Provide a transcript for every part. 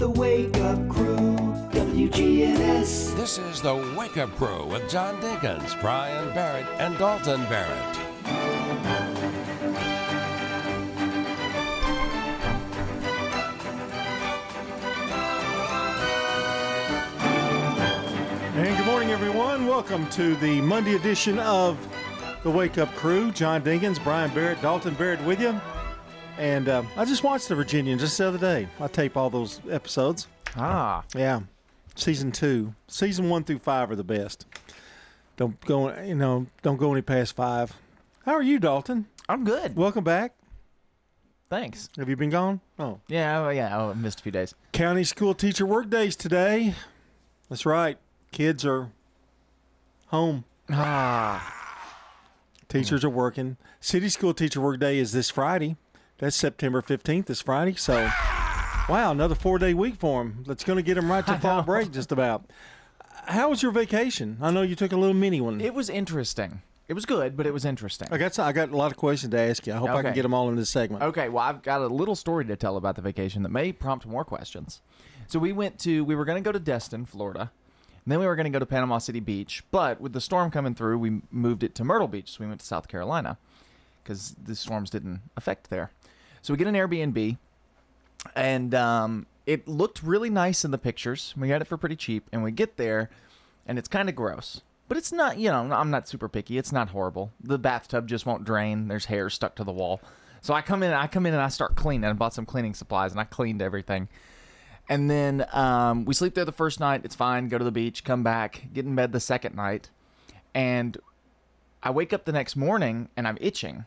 The Wake Up Crew, WGNS. This is the Wake Up Crew with John Dinkins, Brian Barrett, and Dalton Barrett. And good morning, everyone. Welcome to the Monday edition of the Wake Up Crew. John Dinkins, Brian Barrett, Dalton Barrett with you. And uh, I just watched The Virginian just the other day. I tape all those episodes. Ah, Yeah, season two, season one through five are the best. Don't go, you know, don't go any past five. How are you, Dalton? I'm good. Welcome back. Thanks. Have you been gone? Oh, Yeah, oh, yeah. I missed a few days. county school teacher work days today. That's right. Kids are home. Ah, Teachers are working. City school teacher work day is this Friday. That's September 15th, this Friday. So, wow, another four day week for him. That's going to get him right to fall break, just about. How was your vacation? I know you took a little mini one. it was interesting. It was good, but it was interesting. I got I got a lot of questions to ask you. I hope I can Okay. get them all in this segment. Okay, well, I've got a little story to tell about the vacation that may prompt more questions. So we went to, we were going to go to Destin, Florida. And then we were going to go to Panama City Beach, but with the storm coming through, we moved it to Myrtle Beach. So we went to South Carolina because the storms didn't affect there. So we get an Airbnb, and um, it looked really nice in the pictures. We got it for pretty cheap, and we get there, and it's kind of gross. But it's not, you know, I'm not super picky. It's not horrible. The bathtub just won't drain. There's hair stuck to the wall. So I come in, I come in and I start cleaning. I bought some cleaning supplies and I cleaned everything. And then um, we sleep there the first night. It's fine. Go to the beach, come back, get in bed the second night. And I wake up the next morning and I'm itching.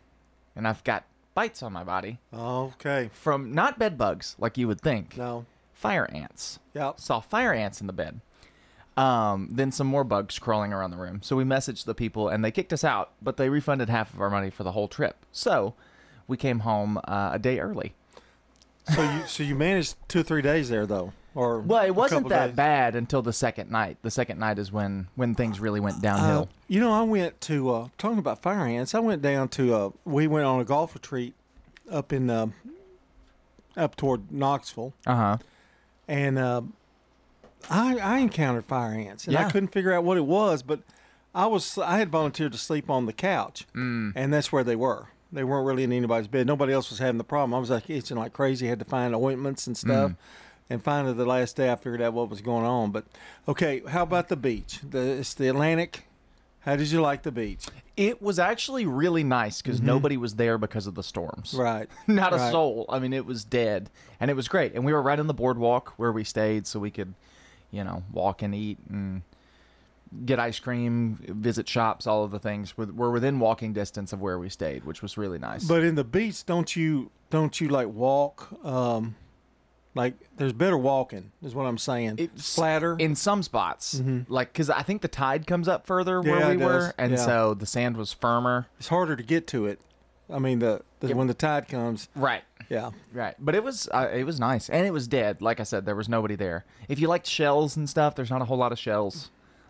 And I've got bites on my body Okay. from not bed bugs like you would think, No. fire ants. Yep. Saw fire ants in the bed. Um, then some more bugs crawling around the room. So we messaged the people and they kicked us out, but they refunded half of our money for the whole trip. So we came home uh, a day early. So you so you managed two or three days there though, or Well, it wasn't that days? bad until the second night. The second night is when when things really went Uh, downhill. you know, I went to uh, talking about fire ants. I went down to uh, we went on a golf retreat up in uh, up toward Knoxville, Uh huh. and uh, I I encountered fire ants, and I couldn't figure out what it was, but I was I had volunteered to sleep on the couch, Mm. and that's where they were. They weren't really in anybody's bed. Nobody else was having the problem. I was like itching like crazy. Had to find ointments and stuff. Mm. And finally, the last day, I figured out what was going on. But okay, how about the beach? The, it's the Atlantic. How did you like the beach? It was actually really nice because nobody was there because of the storms. Mm-hmm. Right. Not a Right. soul. I mean, it was dead, and it was great. And we were right on the boardwalk where we stayed, so we could, you know, walk and eat and get ice cream, visit shops, all of the things. We're we're within walking distance of where we stayed, which was really nice. But in the beach, don't you don't you like walk? Um, like there's better walking, is what I'm saying. It's flatter. in some spots, like because I think the tide comes up further where Yeah, we were, and Yeah. so the sand was firmer. it's harder to get to it. I mean, the, the when the tide comes, Right. yeah. Right, but it was uh, it was nice, and it was dead. Like I said, there was nobody there. If you liked shells and stuff, there's not a whole lot of shells.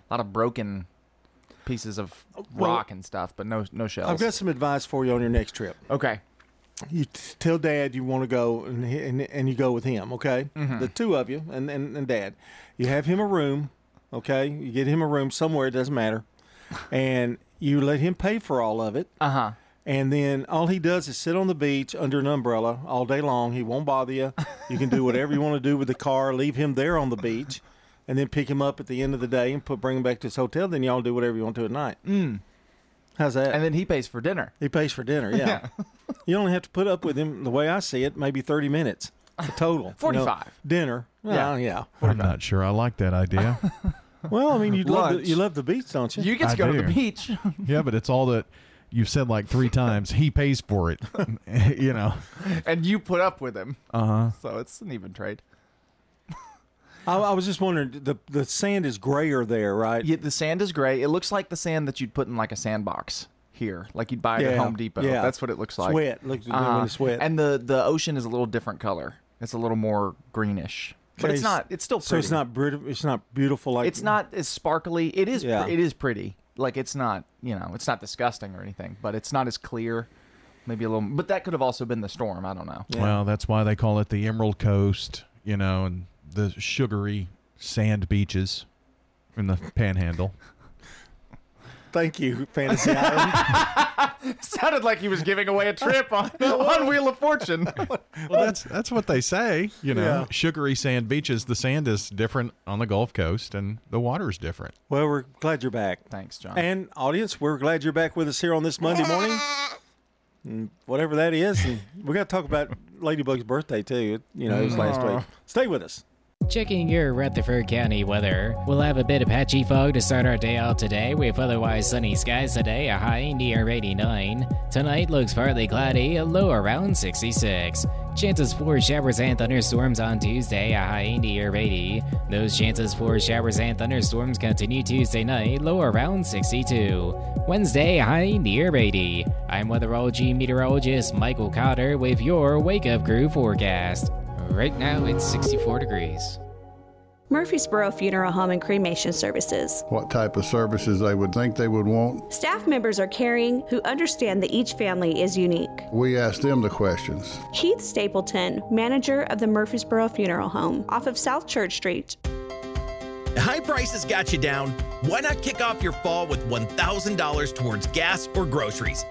A lot of broken pieces of Well, rock and stuff, but no no shells. I've got some advice for you on your next trip. okay. You t- tell Dad you want to go, and, and and you go with him. Okay, Mm-hmm. the two of you, and, and and Dad. You have him a room. Okay, you get him a room somewhere. It doesn't matter, and you let him pay for all of it. Uh huh. And then all he does is sit on the beach under an umbrella all day long. He won't bother you. You can do whatever you want to do with the car. Leave him there on the beach, and then pick him up at the end of the day and put bring him back to his hotel. Then y'all do whatever you want to at night. Mm. How's that? And then he pays for dinner. he pays for dinner. Yeah. you only have to put up with him the way I see it, maybe thirty minutes total. you know, 45. dinner. Well, yeah. I'm not sure I like that idea. Well, I mean, you love the, you love the beach, don't you? You get to I go to the beach. yeah, but it's all that you've said like three times. He pays for it. you know. and you put up with him. Uh huh. So it's an even trade. I, I was just wondering. The the sand is grayer there, right? Yeah, the sand is gray. It looks like the sand that you'd put in like a sandbox here, like you'd buy it at Home Depot. yeah. That's what it looks like. Sweat. Looks uh, when it's sweat. And the the ocean is a little different color. It's a little more greenish, but Okay, it's not. It's still So it's not beautiful. It's not beautiful. Like It's not as sparkly. It is. Yeah. It is pretty. Like it's not. You know, it's not disgusting or anything, but it's not as clear. Maybe a little. But that could have also been the storm. I don't know. Yeah. Well, that's why they call it the Emerald Coast. You know, and the sugary sand beaches in the Panhandle. Thank you, Fantasy Island. Sounded like he was giving away a trip on, on Wheel of Fortune. Well, that's that's what they say. You know, Yeah. sugary sand beaches. The sand is different on the Gulf Coast, and the water is different. well, we're glad you're back. Thanks, John. And audience, we're glad you're back with us here on this Monday morning. Whatever that is, and we got to talk about Ladybug's birthday too. You know, it was last week. Stay with us. Checking your Rutherford County weather. We'll have a bit of patchy fog to start our day out today, with otherwise sunny skies today, a high near 89. Tonight looks partly cloudy, a low around 66. Chances for showers and thunderstorms on Tuesday, a high near 80. Those chances for showers and thunderstorms continue Tuesday night, low around 62. Wednesday, high near 80. I'm weatherology meteorologist Michael Cotter with your Wake Up Crew forecast. Right now it's 64 degrees. Murfreesboro Funeral Home and Cremation Services. what type of services they would think they would want. Staff members are caring who understand that each family is unique. We ask them the questions. Keith Stapleton, manager of the Murfreesboro Funeral Home off of South Church Street. High prices got you down. Why not kick off your fall with $1,000 towards gas or groceries?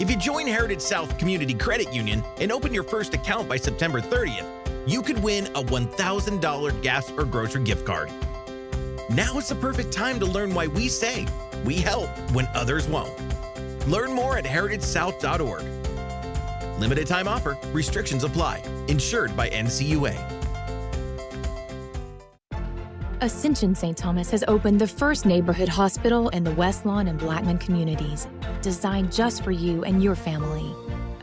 If you join Heritage South Community Credit Union and open your first account by September 30th, you could win a $1,000 gas or grocery gift card. Now is the perfect time to learn why we say we help when others won't. Learn more at heritagesouth.org. Limited time offer, restrictions apply. Insured by NCUA. Ascension St. Thomas has opened the first neighborhood hospital in the West Lawn and Blackman communities, designed just for you and your family.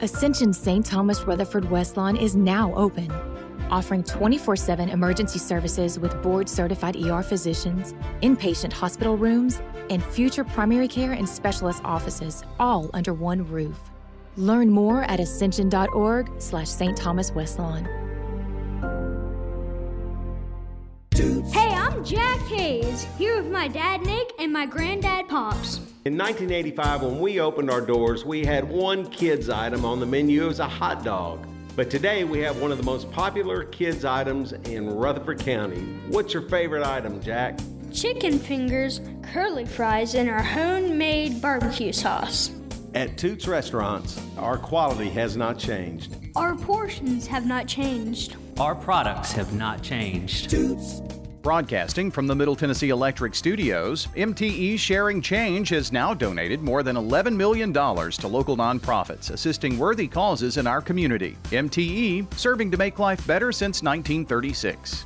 Ascension St. Thomas Rutherford West Lawn is now open, offering 24 7 emergency services with board certified ER physicians, inpatient hospital rooms, and future primary care and specialist offices, all under one roof. Learn more at ascension.org slash St. Thomas West Lawn. Hey, I'm Jack Hayes, here with my dad Nick and my granddad Pops. In 1985, when we opened our doors, we had one kids item on the menu. It was a hot dog. But today we have one of the most popular kids items in Rutherford County. What's your favorite item, Jack? Chicken fingers, curly fries, and our homemade barbecue sauce. At Toots Restaurants, our quality has not changed. Our portions have not changed. Our products have not changed. Broadcasting from the Middle Tennessee Electric Studios, MTE Sharing Change has now donated more than $11 million to local nonprofits assisting worthy causes in our community. MTE, serving to make life better since 1936.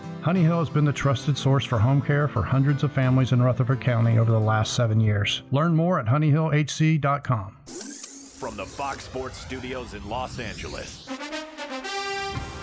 Honey Hill has been the trusted source for home care for hundreds of families in Rutherford County over the last seven years. Learn more at honeyhillhc.com. From the Fox Sports Studios in Los Angeles,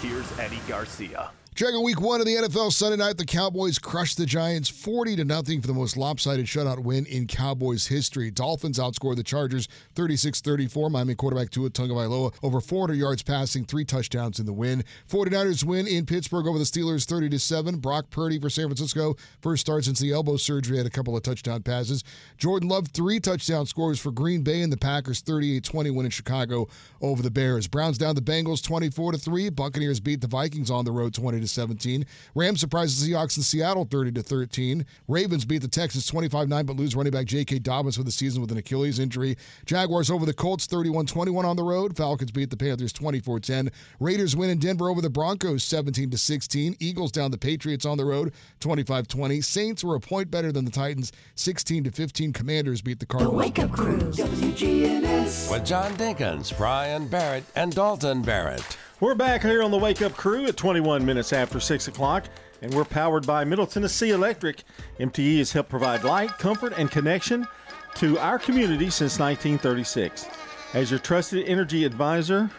here's Eddie Garcia. Checking week one of the NFL Sunday night, the Cowboys crushed the Giants 40 to nothing for the most lopsided shutout win in Cowboys history. Dolphins outscored the Chargers 36-34. Miami quarterback Tua Tagovailoa over 400 yards passing, three touchdowns in the win. 49ers win in Pittsburgh over the Steelers 30 to 7. Brock Purdy for San Francisco, first start since the elbow surgery, had a couple of touchdown passes. Jordan Love three touchdown scores for Green Bay and the Packers 38-20 win in Chicago over the Bears. Browns down the Bengals 24 to 3. Buccaneers beat the Vikings on the road 20 to 17. Rams surprised the Seahawks in Seattle 30 to 13. Ravens beat the Texans 25-9 but lose running back J.K. Dobbins for the season with an Achilles injury. Jaguars over the Colts 31-21 on the road. Falcons beat the Panthers 24-10. Raiders win in Denver over the Broncos 17 to 16. Eagles down the Patriots on the road 25-20. Saints were a point better than the Titans 16 to 15. Commanders beat the Cardinals. The Wake Up Crew, WGNS. With John Dinkins, Brian Barrett, and Dalton Barrett. We're back here on the Wake Up Crew at 21 minutes after 6 o'clock, and we're powered by Middle Tennessee Electric. MTE has helped provide light, comfort, and connection to our community since 1936. As your trusted energy advisor,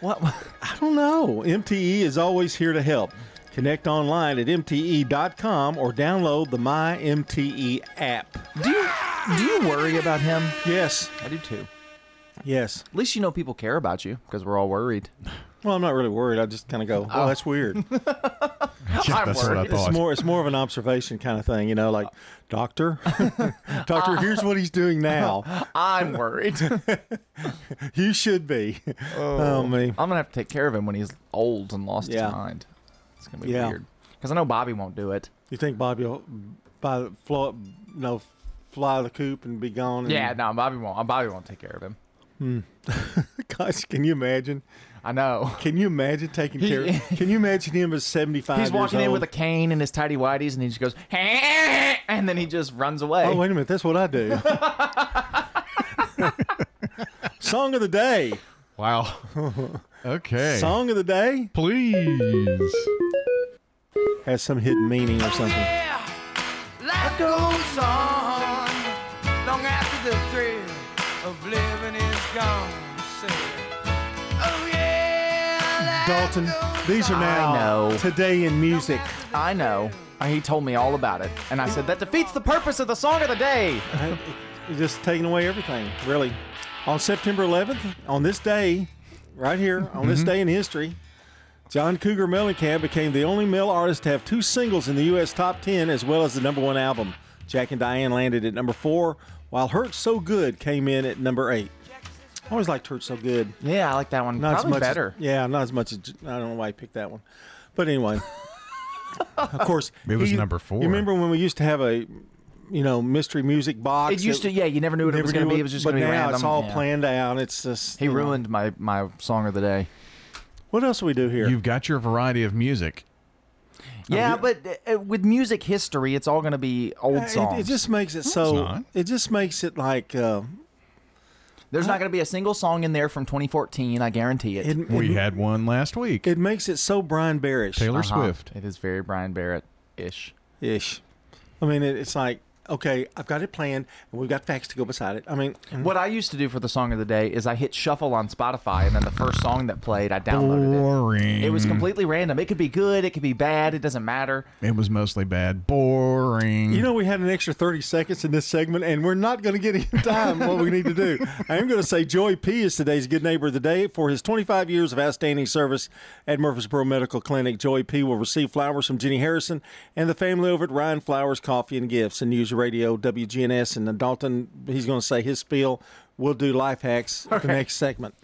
what? I don't know. MTE is always here to help. Connect online at mte.com or download the My MTE app. Do you Do you worry about him? Yes. I do too. Yes. At least you know people care about you because we're all worried. Well, I'm not really worried. I just kind of go, "Oh, Oh. that's weird." I'm that's what I worried. thought. It's more. It's more of an observation kind of thing, you know, like, doctor, doctor, here's what he's doing now. I'm worried. You should be. Oh, me. I'm gonna have to take care of him when he's old and lost Yeah. his mind. It's gonna be Yeah. weird. Because I know Bobby won't do it. You think Bobby will buy the fly, no, fly the coop and be gone? And, Yeah, no, Bobby won't. Bobby won't take care of him. Hmm. Gosh, can you imagine? I know. Can you imagine taking care? Of Can you imagine him as 75? He's walking years in with a cane and his tidy whities, and he just goes, and then he just runs away. Oh, wait a minute. That's what I do. Song of the day. Wow. Okay. Song of the day. Please. Has some hidden meaning or something. Life goes on long after the thrill of living is gone. Say, yeah. Dalton, these are now I know. today in music. I know. He told me all about it, and I said that defeats the purpose of the song of the day. Just taking away everything, really. On September 11th, on this day, right here, on this Mhm. day in history, John Cougar Mellencamp became the only male artist to have two singles in the U.S. top 10 as well as the number one album. Jack and Diane landed at number four, while Hurt So Good came in at number eight. I always liked Hurt So Good. Yeah, I like that one. Not Probably as much better. As, yeah, not as much as I don't know why I picked that one, but anyway. of course, It was he- number four. You remember when we used to have a, you know, mystery music box? It used that- to, yeah. You never knew what it was going to be. It was just but going to be now random. it's all Yeah. planned out. It's just He you know. ruined my my song of the day. What else do we do here? You've got your variety of music. Yeah, but uh, with music history, it's all going to be old Uh, it- songs. It, just makes it it's so. not. It just makes it like. Uh, There's not going to be a single song in there from 2014. I guarantee it. it, We had one last week. it makes it so Brian Bearish. Taylor Uh-huh. Swift. It is very Brian Barrett ish. ish. I mean, it, it's like okay, I've got it planned, and we've got facts to go beside it. I mean, What I used to do for the song of the day is I hit shuffle on Spotify, and then the first song that played, I downloaded Boring. it. It was completely random. It could be good, it could be bad. It doesn't matter. It was mostly bad. Boring. You know, we had an extra 30 seconds in this segment, and we're not going to get in time what we need to do. I am going to say Joy P. is today's Good Neighbor of the Day. For his 25 years of outstanding service at Murfreesboro Medical Clinic, Joy P. will receive flowers from Jenny Harrison and the family over at Ryan Flowers Coffee and Gifts and News Radio WGNS. And Dalton, he's going to say his spiel. We'll do life hacks the next segment.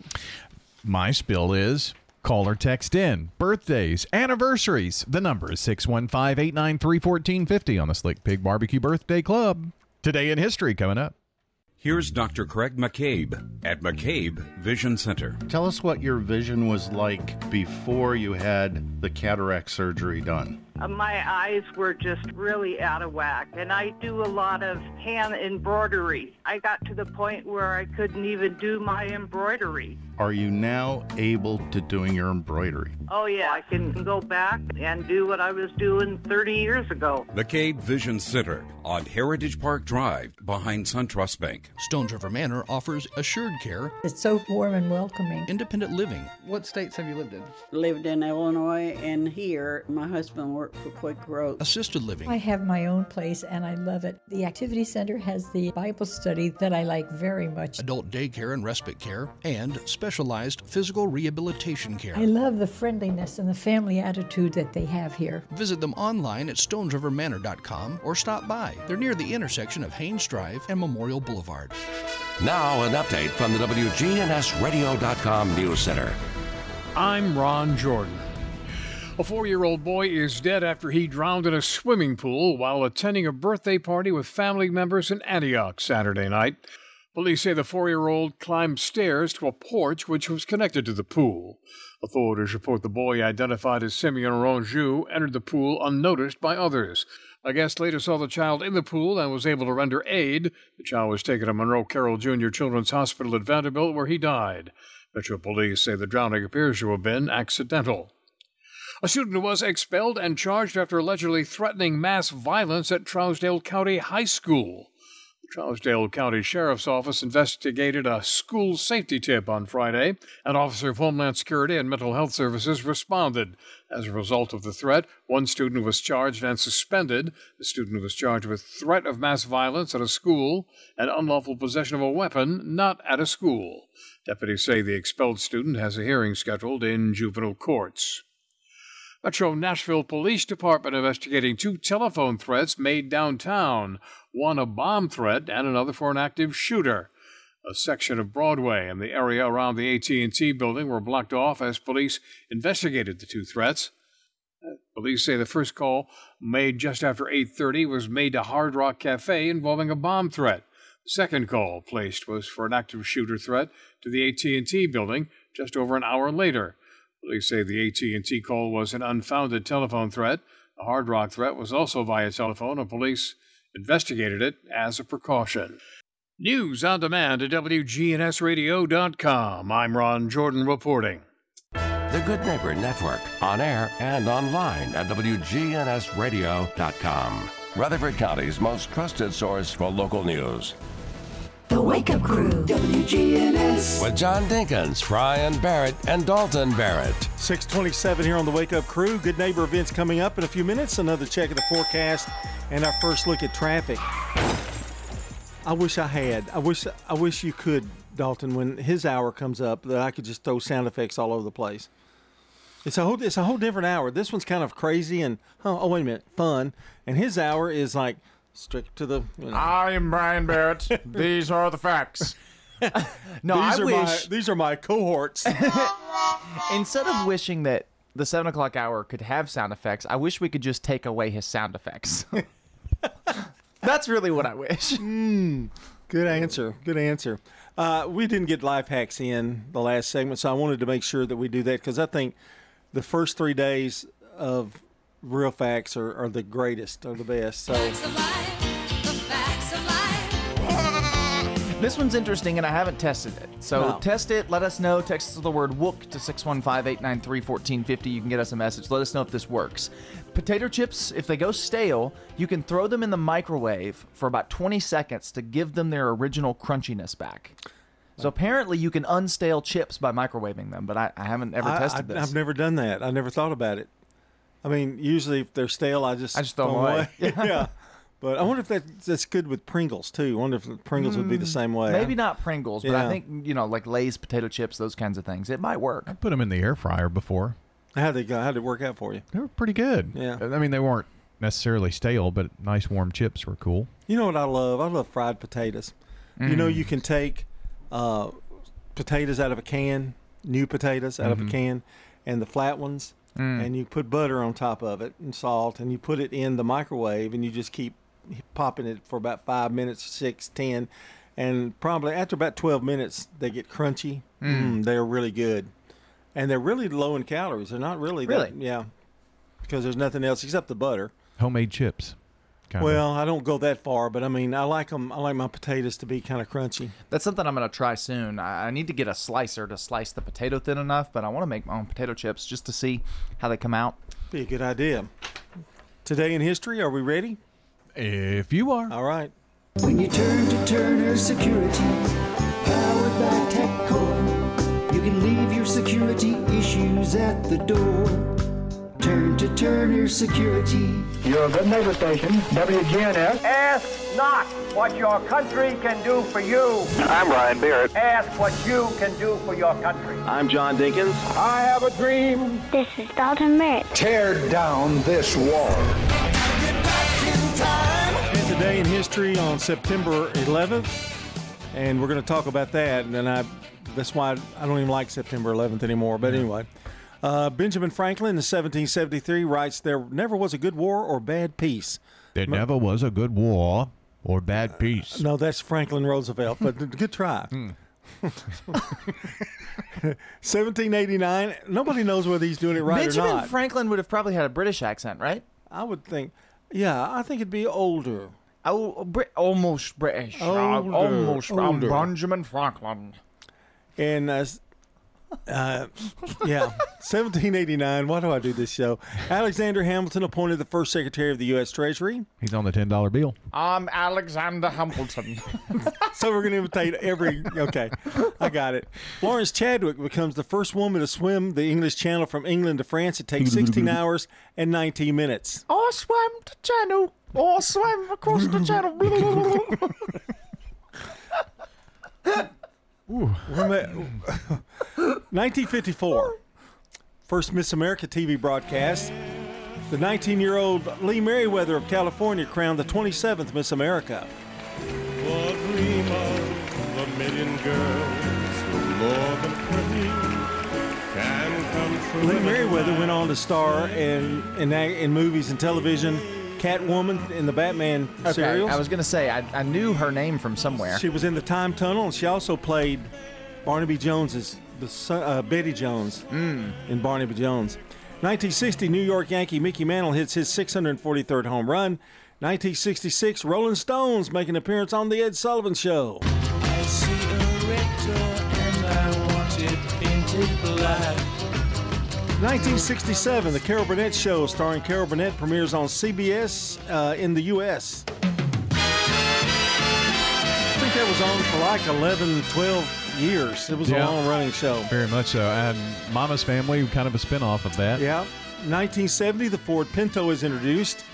My spill is call or text in birthdays, anniversaries. The number is 615 893 1450 on the Slick Pig Barbecue Birthday Club. Today in history coming up. Here's Dr. Craig McCabe at McCabe Vision Center. Tell us what your vision was like before you had the cataract surgery done. Uh, My eyes were just really out of whack, and I do a lot of hand embroidery. I got to the point where I couldn't even do my embroidery. Are you now able to doing your embroidery? Oh, yeah, I can go back and do what I was doing 30 years ago. McCabe Vision Center on Heritage Park Drive behind SunTrust Bank. Stones River Manor offers assured care, It's so warm and welcoming. independent living. What states have you lived in? Lived in Illinois and here. My husband worked for Quick Growth. Assisted living. I have my own place and I love it. The Activity Center has the Bible study that I like very much. adult daycare and respite care, and specialized physical rehabilitation care. I love the friendliness and the family attitude that they have here. Visit them online at stonesrivermanor.com or stop by. They're near the intersection of Haynes Drive and Memorial Boulevard. Now, an update from the WGNSradio.com News Center. I'm Ron Jordan. A four year old boy is dead after he drowned in a swimming pool while attending a birthday party with family members in Antioch Saturday night. Police say the four year old climbed stairs to a porch which was connected to the pool. Authorities report the boy, identified as Simeon Ronjou, entered the pool unnoticed by others. A guest later saw the child in the pool and was able to render aid. The child was taken to Monroe Carell Jr. Children's Hospital at Vanderbilt, where he died. Metro police say the drowning appears to have been accidental. A student was expelled and charged after allegedly threatening mass violence at Trousdale County High School. The Trousdale County Sheriff's Office investigated a school safety tip on Friday. An officer of Homeland Security and Mental Health Services responded. As a result of the threat, one student was charged and suspended. The student was charged with threat of mass violence at a school and unlawful possession of a weapon not at a school. Deputies say the expelled student has a hearing scheduled in juvenile courts. Metro Nashville Police Department investigating two telephone threats made downtown, one a bomb threat and another for an active shooter. A section of Broadway and the area around the AT&T building were blocked off as police investigated the two threats. Uh, Police say the first call, made just after 8:30, was made to Hard Rock Cafe involving a bomb threat. The second call placed was for an active shooter threat to the AT&T building just over an hour later. Police say the AT&T call was an unfounded telephone threat. A Hard Rock threat was also via telephone, and police investigated it as a precaution. News on demand at WGNSradio.com. I'm Ron Jordan reporting. The Good Neighbor Network, on air and online at WGNSradio.com. Rutherford County's most trusted source for local news. The Wake Up Crew, WGNS. With John Dinkins, Brian Barrett, and Dalton Barrett. 627 here on the Wake Up Crew. Good neighbor events coming up in a few minutes. Another check of the forecast and our first look at traffic. I wish I had. I wish I wish you could, Dalton, when his hour comes up, that I could just throw sound effects all over the place. It's a whole it's a whole different hour. This one's kind of crazy and oh, oh wait a minute, fun. And his hour is like strict to the you know. I am Brian Barrett. These are the facts. No, these I are wish my these are my cohorts. instead of wishing that the seven o'clock hour could have sound effects, I wish we could just take away his sound effects. That's really what I wish. Mm, good answer. Good answer. Uh, we didn't get life hacks in the last segment, so I wanted to make sure that we do that because I think the first three days of real facts are, are the greatest, are the best. So This one's interesting, and I haven't tested it. So No. test it. Let us know. Text the word WOOK to 615-893-1450. You can get us a message. Let us know if this works. Potato chips, if they go stale, you can throw them in the microwave for about 20 seconds to give them their original crunchiness back. So apparently you can unstale chips by microwaving them, but I, I haven't ever I, tested I, this. I've never done that. I never thought about it. I mean, usually if they're stale, I just I just throw 'em away. yeah. But I wonder if that's, that's good with Pringles too. I wonder if Pringles would be the same way. Hmm. Maybe not Pringles, but Yeah. I think, you know, like Lay's potato chips, those kinds of things. It might work. I put them in the air fryer before. How'd they go? How'd it work out for you? They were pretty good. Yeah. I mean, they weren't necessarily stale, but nice warm chips were cool. You know what I love? I love fried potatoes. You know, Mm. you can take uh, potatoes out of a can, new potatoes out of a can, and the flat ones, Mm. and you put butter on top of it and salt, and you put it in the microwave, and you just keep popping it for about five minutes, six, ten, and probably after about twelve minutes, they get crunchy. Mm. Mm, they're really good, and they're really low in calories. They're not really Really? that, yeah, because there's nothing else except the butter. Homemade chips. Kinda. Well, I don't go that far, but I mean, I like them. I like my potatoes to be kind of crunchy. That's something I'm going to try soon. I I need to get a slicer to slice the potato thin enough, but I want to make my own potato chips just to see how they come out. Be a good idea. Today in history, are we ready? If you are. All right. When you turn to Turner Security, powered by TechCore, you can leave your security issues at the door. Turn to Turner Security. Your good neighbor station, WGNS. Ask not what your country can do for you. I'm Brian Barrett. Ask what you can do for your country. I'm John Dinkins. I have a dream. This is Dalton Merritt. Tear down this wall. And today in history on September 11th, and we're going to talk about that. And I, that's why I don't even like September 11th anymore. But anyway, uh, Benjamin Franklin in 1773 writes, "There never was a good war or bad peace." There never was a good war or bad peace. No, that's Franklin Roosevelt, but good try. 1789. Nobody knows whether he's doing it right Benjamin or not. Franklin would have probably had a British accent, right? I would think. Yeah, I think it'd be older. Oh, Brit- almost British. Uh, Older, almost. Older. Benjamin Franklin. And uh, s- Uh, yeah, 1789. Why do I do this show? Alexander Hamilton appointed the first Secretary of the U.S. Treasury. He's on the ten dollar bill. I'm Alexander Hamilton. So we're going to imitate every. Okay, I got it. Florence Chadwick becomes the first woman to swim the English Channel from England to France. It takes 16 hours and 19 minutes. I swam the channel. I swam across the channel. We're 1954. First Miss America TV broadcast. The 19 year old Lee Meriwether of California crowned the 27th Miss America. The dream of a million girls more than pretty can come true. Lee Meriwether went on to star in, in, in movies and television. Catwoman in the Batman Okay, serials. I was gonna say I, I knew her name from somewhere. She was in the Time Tunnel, and she also played Barnaby Jones's the son, uh, Betty Jones in Barnaby Jones. 1960, New York Yankee Mickey Mantle hits his 643rd home run. 1966, Rolling Stones make an appearance on the Ed Sullivan Show. I see a red door and I want it painted black. 1967, The Carol Burnett Show, starring Carol Burnett, premieres on CBS uh, in the U.S. I think that was on for like 11, 12 years. It was Yeah. a long running show. Very much so. And Mama's Family, kind of a spin off of that. Yeah. 1970, the Ford Pinto is introduced.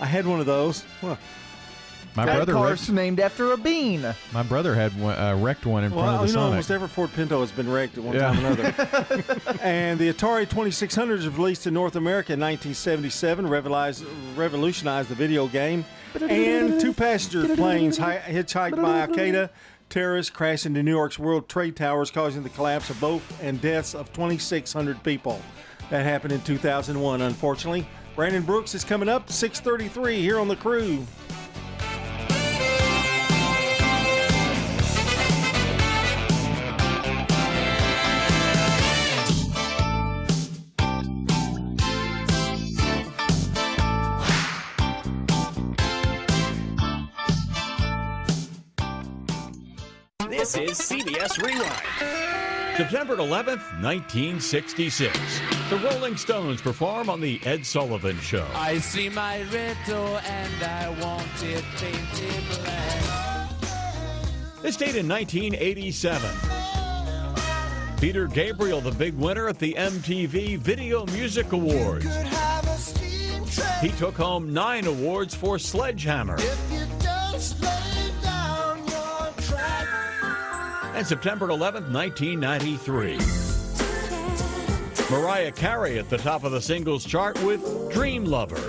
I had one of those. Well, My that brother car's wrecked, named after a bean. my brother had one, uh, wrecked one in front well of the you know, Sonic. almost every Ford Pinto has been wrecked at one Yeah. time or another. and the Atari 2600 was released in North America in 1977, revolutionized, revolutionized the video game. And two passenger planes hi- hitchhiked by Al Qaeda terrorists crashed into New York's World Trade Towers, causing the collapse of both and deaths of 2,600 people. That happened in 2001, unfortunately. Brandon Brooks is coming up 6:33 here on the crew. This is CBS Rewind. September 11th, 1966. The Rolling Stones perform on The Ed Sullivan Show. I see my red door and I want it painted black. This date in 1987. Peter Gabriel, the big winner at the MTV Video Music Awards. He took home nine awards for Sledgehammer. And September 11th, 1993. Mariah Carey at the top of the singles chart with Dream Lover.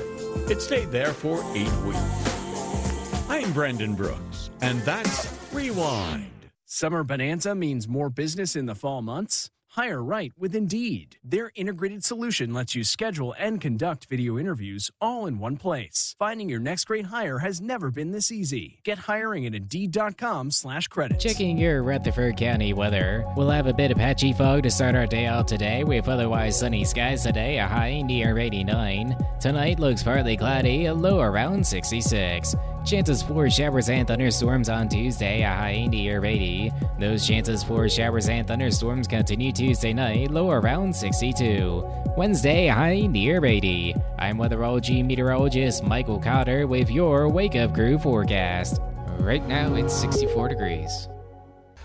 It stayed there for eight weeks. I'm Brendan Brooks, and that's Rewind. Summer Bonanza means more business in the fall months? Hire right with Indeed. Their integrated solution lets you schedule and conduct video interviews all in one place. Finding your next great hire has never been this easy. Get hiring at Indeed.com slash credits. Checking your Rutherford County weather. We'll have a bit of patchy fog to start our day out today, with otherwise sunny skies today, a high near 89. Tonight looks partly cloudy, a low around 66. Chances for showers and thunderstorms on Tuesday, a high near 80. Those chances for showers and thunderstorms continue Tuesday night, low around 62. Wednesday, high near 80. I'm weatherology meteorologist Michael Cotter with your Wake Up Crew forecast. Right now, it's 64 degrees.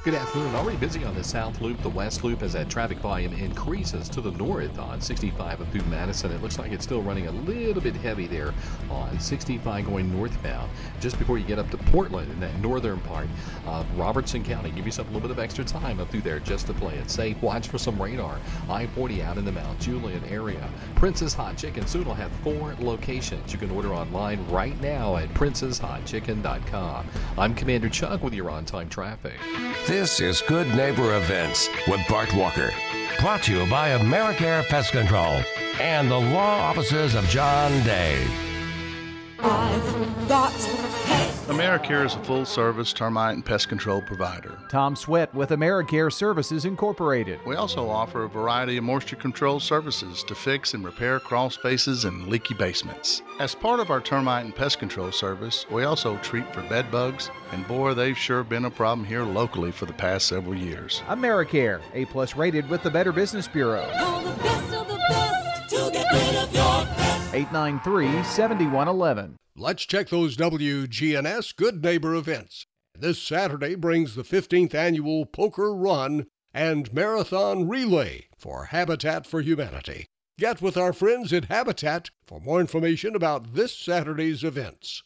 Good afternoon. Already busy on the South Loop, the West Loop, as that traffic volume increases to the north on 65 up through Madison. It looks like it's still running a little bit heavy there on 65 going northbound. Just before you get up to Portland in that northern part of Robertson County, give yourself a little bit of extra time up through there just to play it safe. Watch for some radar. I-40 out in the Mount Juliet area. Princess Hot Chicken soon will have four locations. You can order online right now at princesshotchicken.com. I'm Commander Chuck with your on-time traffic. This is Good Neighbor Events with Bart Walker. Brought to you by Americare Pest Control and the law offices of John Day. I've got AmeriCare is a full service termite and pest control provider. Tom Sweat with AmeriCare Services Incorporated. We also offer a variety of moisture control services to fix and repair crawl spaces and leaky basements. As part of our termite and pest control service, we also treat for bed bugs, and boy, they've sure been a problem here locally for the past several years. AmeriCare, A plus rated with the Better Business Bureau. 893 7111. Let's check those WGNS Good Neighbor events. This Saturday brings the 15th annual Poker Run and Marathon Relay for Habitat for Humanity. Get with our friends at Habitat for more information about this Saturday's events.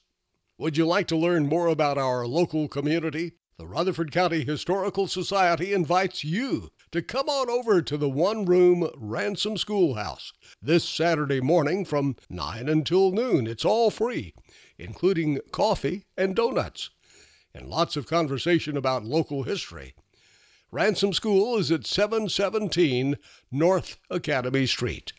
Would you like to learn more about our local community? The Rutherford County Historical Society invites you to come on over to the one room Ransom Schoolhouse this Saturday morning from 9 until noon. It's all free, including coffee and donuts, and lots of conversation about local history. Ransom School is at 717 North Academy Street.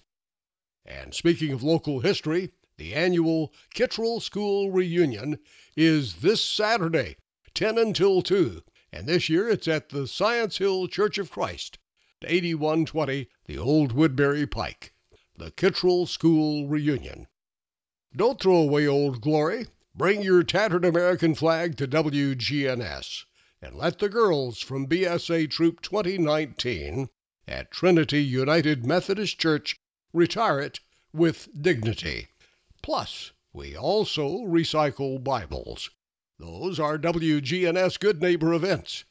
And speaking of local history, the annual Kittrell School Reunion is this Saturday, 10 until 2, and this year it's at the Science Hill Church of Christ, 8120 the Old Woodbury Pike. The Kittrell School Reunion. Don't throw away old glory. Bring your tattered American flag to WGNS and let the girls from BSA Troop 2019 at Trinity United Methodist Church retire it with dignity. Plus, we also recycle Bibles. Those are WGNS Good Neighbor events.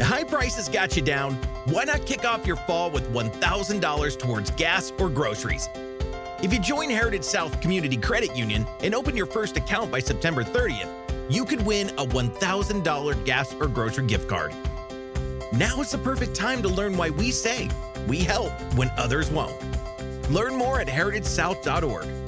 High prices got you down. Why not kick off your fall with $1,000 towards gas or groceries? If you join Heritage South Community Credit Union and open your first account by September 30th, you could win a $1,000 gas or grocery gift card. Now is the perfect time to learn why we say we help when others won't. Learn more at heritagesouth.org.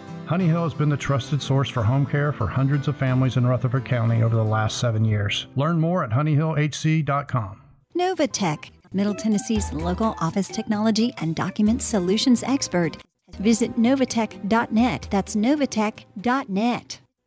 Honey Hill has been the trusted source for home care for hundreds of families in Rutherford County over the last seven years. Learn more at honeyhillhc.com. Novatech, Middle Tennessee's local office technology and document solutions expert. Visit novatech.net. That's novatech.net.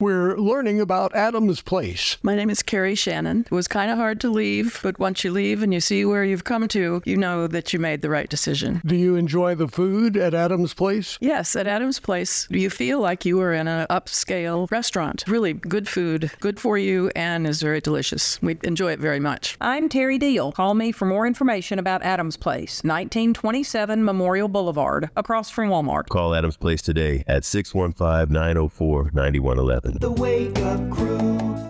We're learning about Adams Place. My name is Carrie Shannon. It was kind of hard to leave, but once you leave and you see where you've come to, you know that you made the right decision. Do you enjoy the food at Adams Place? Yes, at Adams Place, Do you feel like you are in an upscale restaurant. Really good food, good for you, and is very delicious. We enjoy it very much. I'm Terry Deal. Call me for more information about Adams Place, 1927 Memorial Boulevard, across from Walmart. Call Adams Place today at 615 904 9111. The Wake Up Crew,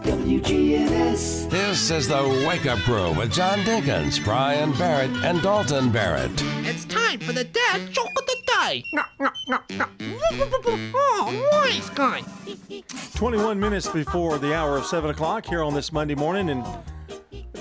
WGNS. This is the Wake Up Crew with John Dinkins, Brian Barrett, and Dalton Barrett. It's time for the dad joke of the day. No, no, no, no. Oh, nice guy. 21 minutes before the hour of 7 o'clock here on this Monday morning. And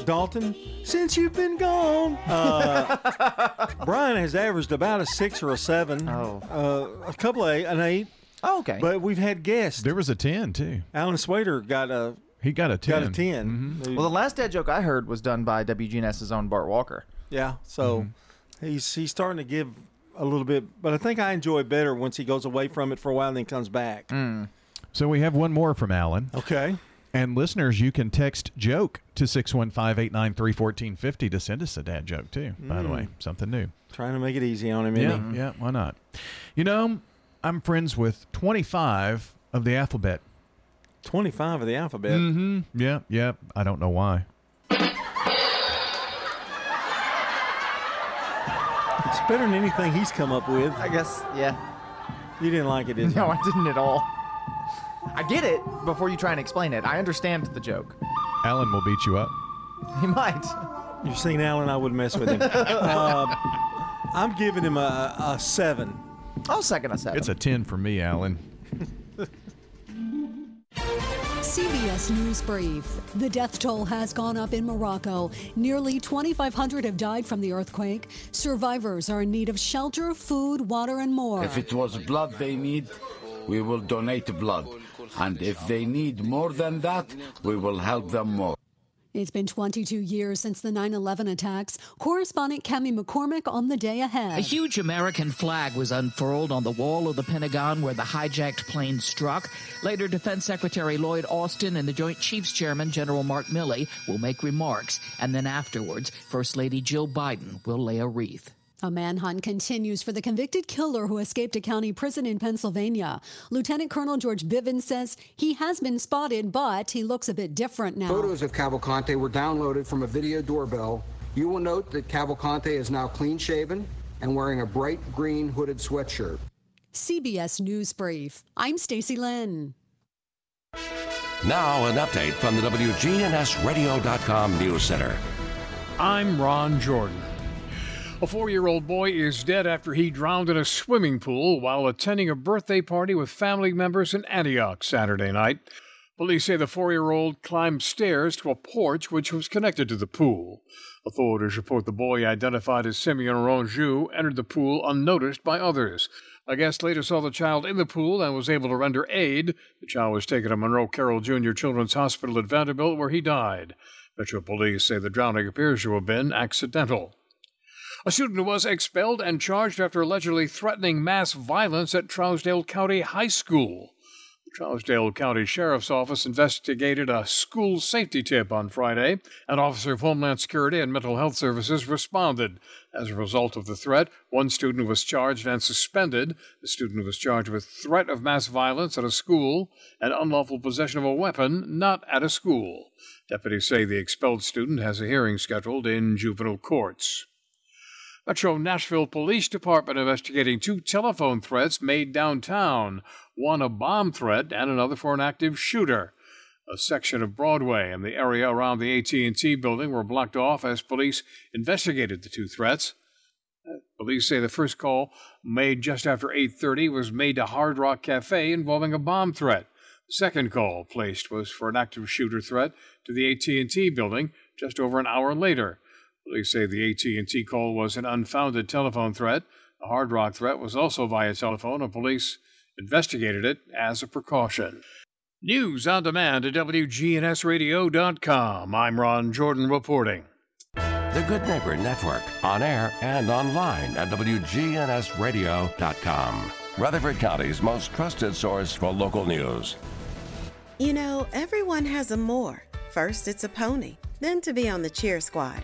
Dalton, since you've been gone, uh, Brian has averaged about a six or a seven. Oh. Uh, a couple of eight, an eight. Oh, okay. But we've had guests. There was a 10, too. Alan Swader got a. He got a 10. Got a 10. Mm-hmm. Well, the last dad joke I heard was done by WGNS's own Bart Walker. Yeah, so mm-hmm. he's he's starting to give a little bit, but I think I enjoy it better once he goes away from it for a while and then comes back. Mm. So we have one more from Alan. Okay. And listeners, you can text joke to 615 893 1450 to send us a dad joke, too, by the Mm. way. Something new. Trying to make it easy on him, isn't Yeah, yeah, why not? You know, I'm friends with 25 of the alphabet. 25 of the alphabet? Mm-hmm. Yeah, yeah. I don't know why. It's better than anything he's come up with. I guess, yeah. You didn't like it, did you? No, I didn't at all. I get it before you try and explain it. I understand the joke. Alan will beat you up. He might. You've seen Alan, I would mess with him. uh, I'm giving him a, a seven. I'll second a seven. It's a 10 for me, Alan. CBS News Brief. The death toll has gone up in Morocco. Nearly 2,500 have died from the earthquake. Survivors are in need of shelter, food, water, and more. If it was blood they need, we will donate blood. And if they need more than that, we will help them more. It's been 22 years since the 9 11 attacks. Correspondent Kemi McCormick on the day ahead. A huge American flag was unfurled on the wall of the Pentagon where the hijacked plane struck. Later, Defense Secretary Lloyd Austin and the Joint Chiefs Chairman General Mark Milley will make remarks. And then afterwards, First Lady Jill Biden will lay a wreath. A manhunt continues for the convicted killer who escaped a county prison in Pennsylvania. Lieutenant Colonel George Bivens says he has been spotted, but he looks a bit different now. Photos of Cavalcante were downloaded from a video doorbell. You will note that Cavalcante is now clean shaven and wearing a bright green hooded sweatshirt. CBS News Brief. I'm Stacy Lynn. Now, an update from the WGNSradio.com News Center. I'm Ron Jordan. A four year old boy is dead after he drowned in a swimming pool while attending a birthday party with family members in Antioch Saturday night. Police say the four year old climbed stairs to a porch which was connected to the pool. Authorities report the boy, identified as Simeon Ronjou, entered the pool unnoticed by others. A guest later saw the child in the pool and was able to render aid. The child was taken to Monroe Carell Jr. Children's Hospital at Vanderbilt, where he died. Metro police say the drowning appears to have been accidental. A student was expelled and charged after allegedly threatening mass violence at Trousdale County High School. The Trousdale County Sheriff's Office investigated a school safety tip on Friday. An officer of Homeland Security and Mental Health Services responded. As a result of the threat, one student was charged and suspended. The student was charged with threat of mass violence at a school and unlawful possession of a weapon not at a school. Deputies say the expelled student has a hearing scheduled in juvenile courts. Metro Nashville Police Department investigating two telephone threats made downtown, one a bomb threat and another for an active shooter. A section of Broadway and the area around the AT&T building were blocked off as police investigated the two threats. Police say the first call, made just after 8:30, was made to Hard Rock Cafe involving a bomb threat. The second call placed was for an active shooter threat to the AT&T building just over an hour later. Police say the AT&T call was an unfounded telephone threat. A Hard Rock threat was also via telephone, and police investigated it as a precaution. News on demand at WGNSradio.com. I'm Ron Jordan reporting. The Good Neighbor Network, on air and online at WGNSradio.com. Rutherford County's most trusted source for local news. You know, everyone has a more. First, it's a pony, then to be on the cheer squad.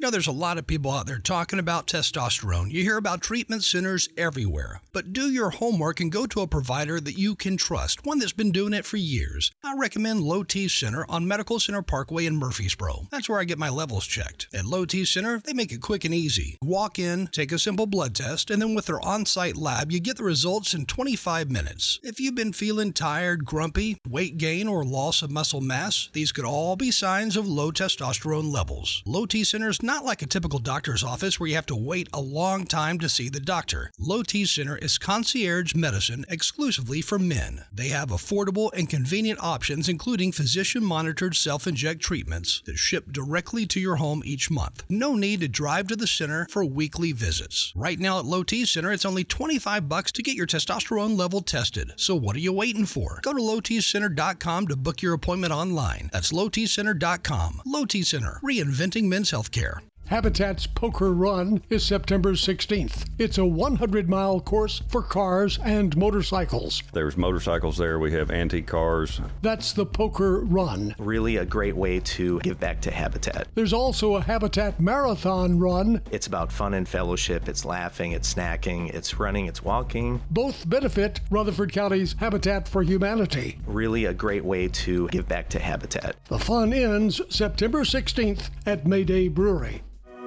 You know, there's a lot of people out there talking about testosterone. You hear about treatment centers everywhere. But do your homework and go to a provider that you can trust, one that's been doing it for years. I recommend Low T Center on Medical Center Parkway in Murfreesboro. That's where I get my levels checked. At Low T Center, they make it quick and easy. Walk in, take a simple blood test, and then with their on site lab, you get the results in 25 minutes. If you've been feeling tired, grumpy, weight gain, or loss of muscle mass, these could all be signs of low testosterone levels. Low T Center's not like a typical doctor's office where you have to wait a long time to see the doctor. Low T Center is concierge medicine exclusively for men. They have affordable and convenient options, including physician monitored self inject treatments that ship directly to your home each month. No need to drive to the center for weekly visits. Right now at Low T Center, it's only 25 bucks to get your testosterone level tested. So what are you waiting for? Go to lowtcenter.com to book your appointment online. That's lowtcenter.com. Low T Center, reinventing men's healthcare. Habitat's Poker Run is September 16th. It's a 100 mile course for cars and motorcycles. There's motorcycles there. We have antique cars. That's the Poker Run. Really a great way to give back to Habitat. There's also a Habitat Marathon Run. It's about fun and fellowship. It's laughing, it's snacking, it's running, it's walking. Both benefit Rutherford County's Habitat for Humanity. Really a great way to give back to Habitat. The fun ends September 16th at Mayday Brewery.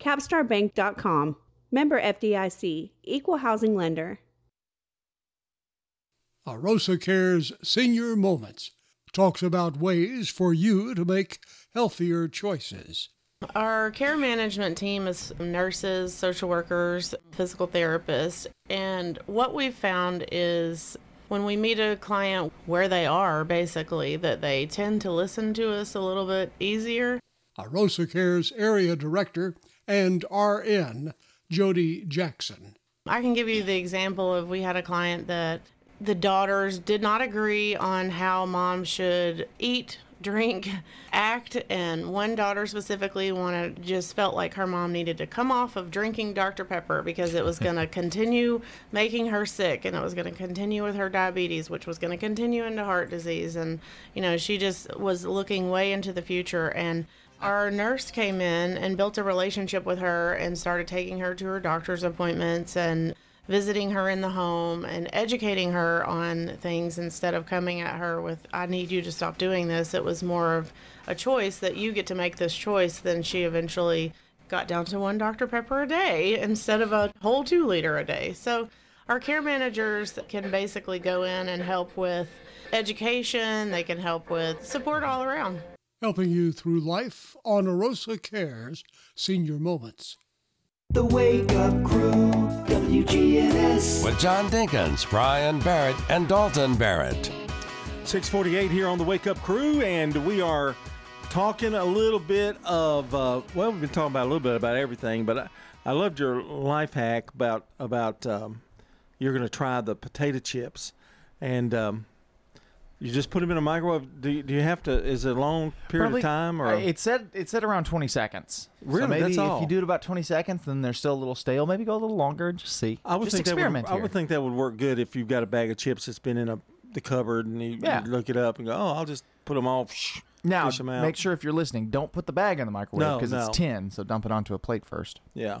capstarbank.com. Member FDIC, Equal Housing Lender. Arosa Cares Senior Moments talks about ways for you to make healthier choices. Our care management team is nurses, social workers, physical therapists, and what we've found is when we meet a client where they are, basically, that they tend to listen to us a little bit easier. Arosa Cares Area Director and RN Jody Jackson. I can give you the example of we had a client that the daughters did not agree on how mom should eat, drink, act, and one daughter specifically wanted just felt like her mom needed to come off of drinking Dr. Pepper because it was going to continue making her sick and it was going to continue with her diabetes, which was going to continue into heart disease and you know, she just was looking way into the future and our nurse came in and built a relationship with her and started taking her to her doctor's appointments and visiting her in the home and educating her on things instead of coming at her with, I need you to stop doing this. It was more of a choice that you get to make this choice. Then she eventually got down to one Dr. Pepper a day instead of a whole two liter a day. So our care managers can basically go in and help with education, they can help with support all around helping you through life on Arosa Cares Senior Moments. The Wake Up Crew, WGNS. With John Dinkins, Brian Barrett, and Dalton Barrett. 648 here on the Wake Up Crew, and we are talking a little bit of, uh, well, we've been talking about a little bit about everything, but I, I loved your life hack about, about um, you're going to try the potato chips. And um, you just put them in a microwave. Do you, do you have to? Is it a long period Probably- of time or? Uh, it said it said around 20 seconds. Really? So maybe That's if you do it about 20 seconds, then they're still a little stale. Maybe go a little longer and just see. I would just think that would, experiment I would think that would work good if you've got a bag of chips that's been in a the cupboard and you, Yeah. you look it up and go, oh, I'll just put them all. now, fish 'em out. make sure if you're listening, don't put the bag in the microwave No, because no. it's tin. So dump it onto a plate first. Yeah.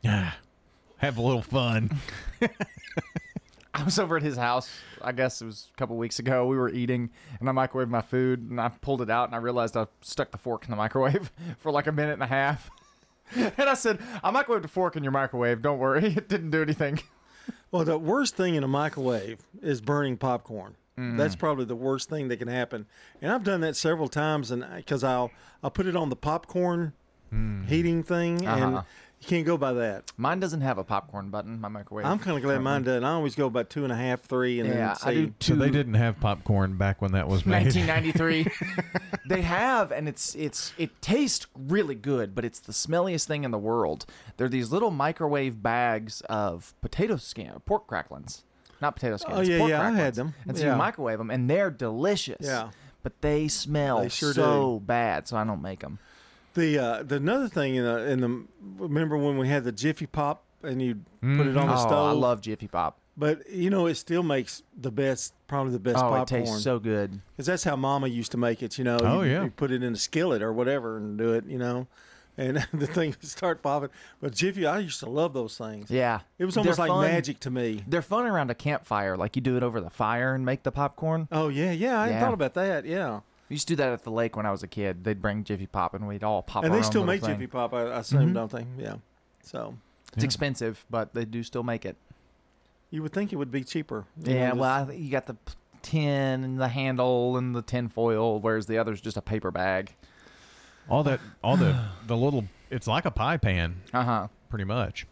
Yeah. Have a little fun. I was over at his house. I guess it was a couple weeks ago. We were eating, and I microwaved my food, and I pulled it out, and I realized I stuck the fork in the microwave for like a minute and a half. and I said, "I microwaved a fork in your microwave. Don't worry, it didn't do anything." Well, the worst thing in a microwave is burning popcorn. Mm. That's probably the worst thing that can happen. And I've done that several times, and because I'll I'll put it on the popcorn heating thing, and Uh-huh. You can't go by that. Mine doesn't have a popcorn button. My microwave. I'm kind of glad mine doesn't. I always go about two and a half, three, and Yeah, then I do see. So they didn't have popcorn back when that was made. 1993. they have, and it's it's it tastes really good, but it's the smelliest thing in the world. They're these little microwave bags of potato skin, pork cracklings, not potato oh, skins. Oh, yeah, pork yeah, I had them. And so Yeah. you microwave them, and they're delicious. Yeah. but they smell They sure so bad, so I don't make them. The uh, the another thing in the in the remember when we had the Jiffy Pop and you put it on the oh, stove. I love Jiffy Pop. But you know, it still makes the best, probably the best Oh, popcorn. it tastes so good. Because that's how Mama used to make it. You know. Oh, you, yeah. You put it in a skillet or whatever and do it. You know, and the thing would start popping. But Jiffy, I used to love those things. Yeah. It was almost They're like fun. magic to me. They're fun around a campfire, like you do it over the fire and make the popcorn. Oh yeah, yeah. I Yeah. thought about that. Yeah. We used to do that at the lake when I was a kid. They'd bring Jiffy Pop and we'd all pop. and they still make thing. Jiffy Pop, I, I assume, Mhm. don't they? Yeah. So It's expensive, but they do still make it. you would think it would be cheaper. you know, Yeah, just- well, I you got the tin and the handle and the tin foil, whereas the other's just a paper bag. All that, all the the little. It's like a pie pan. Uh huh. Pretty much.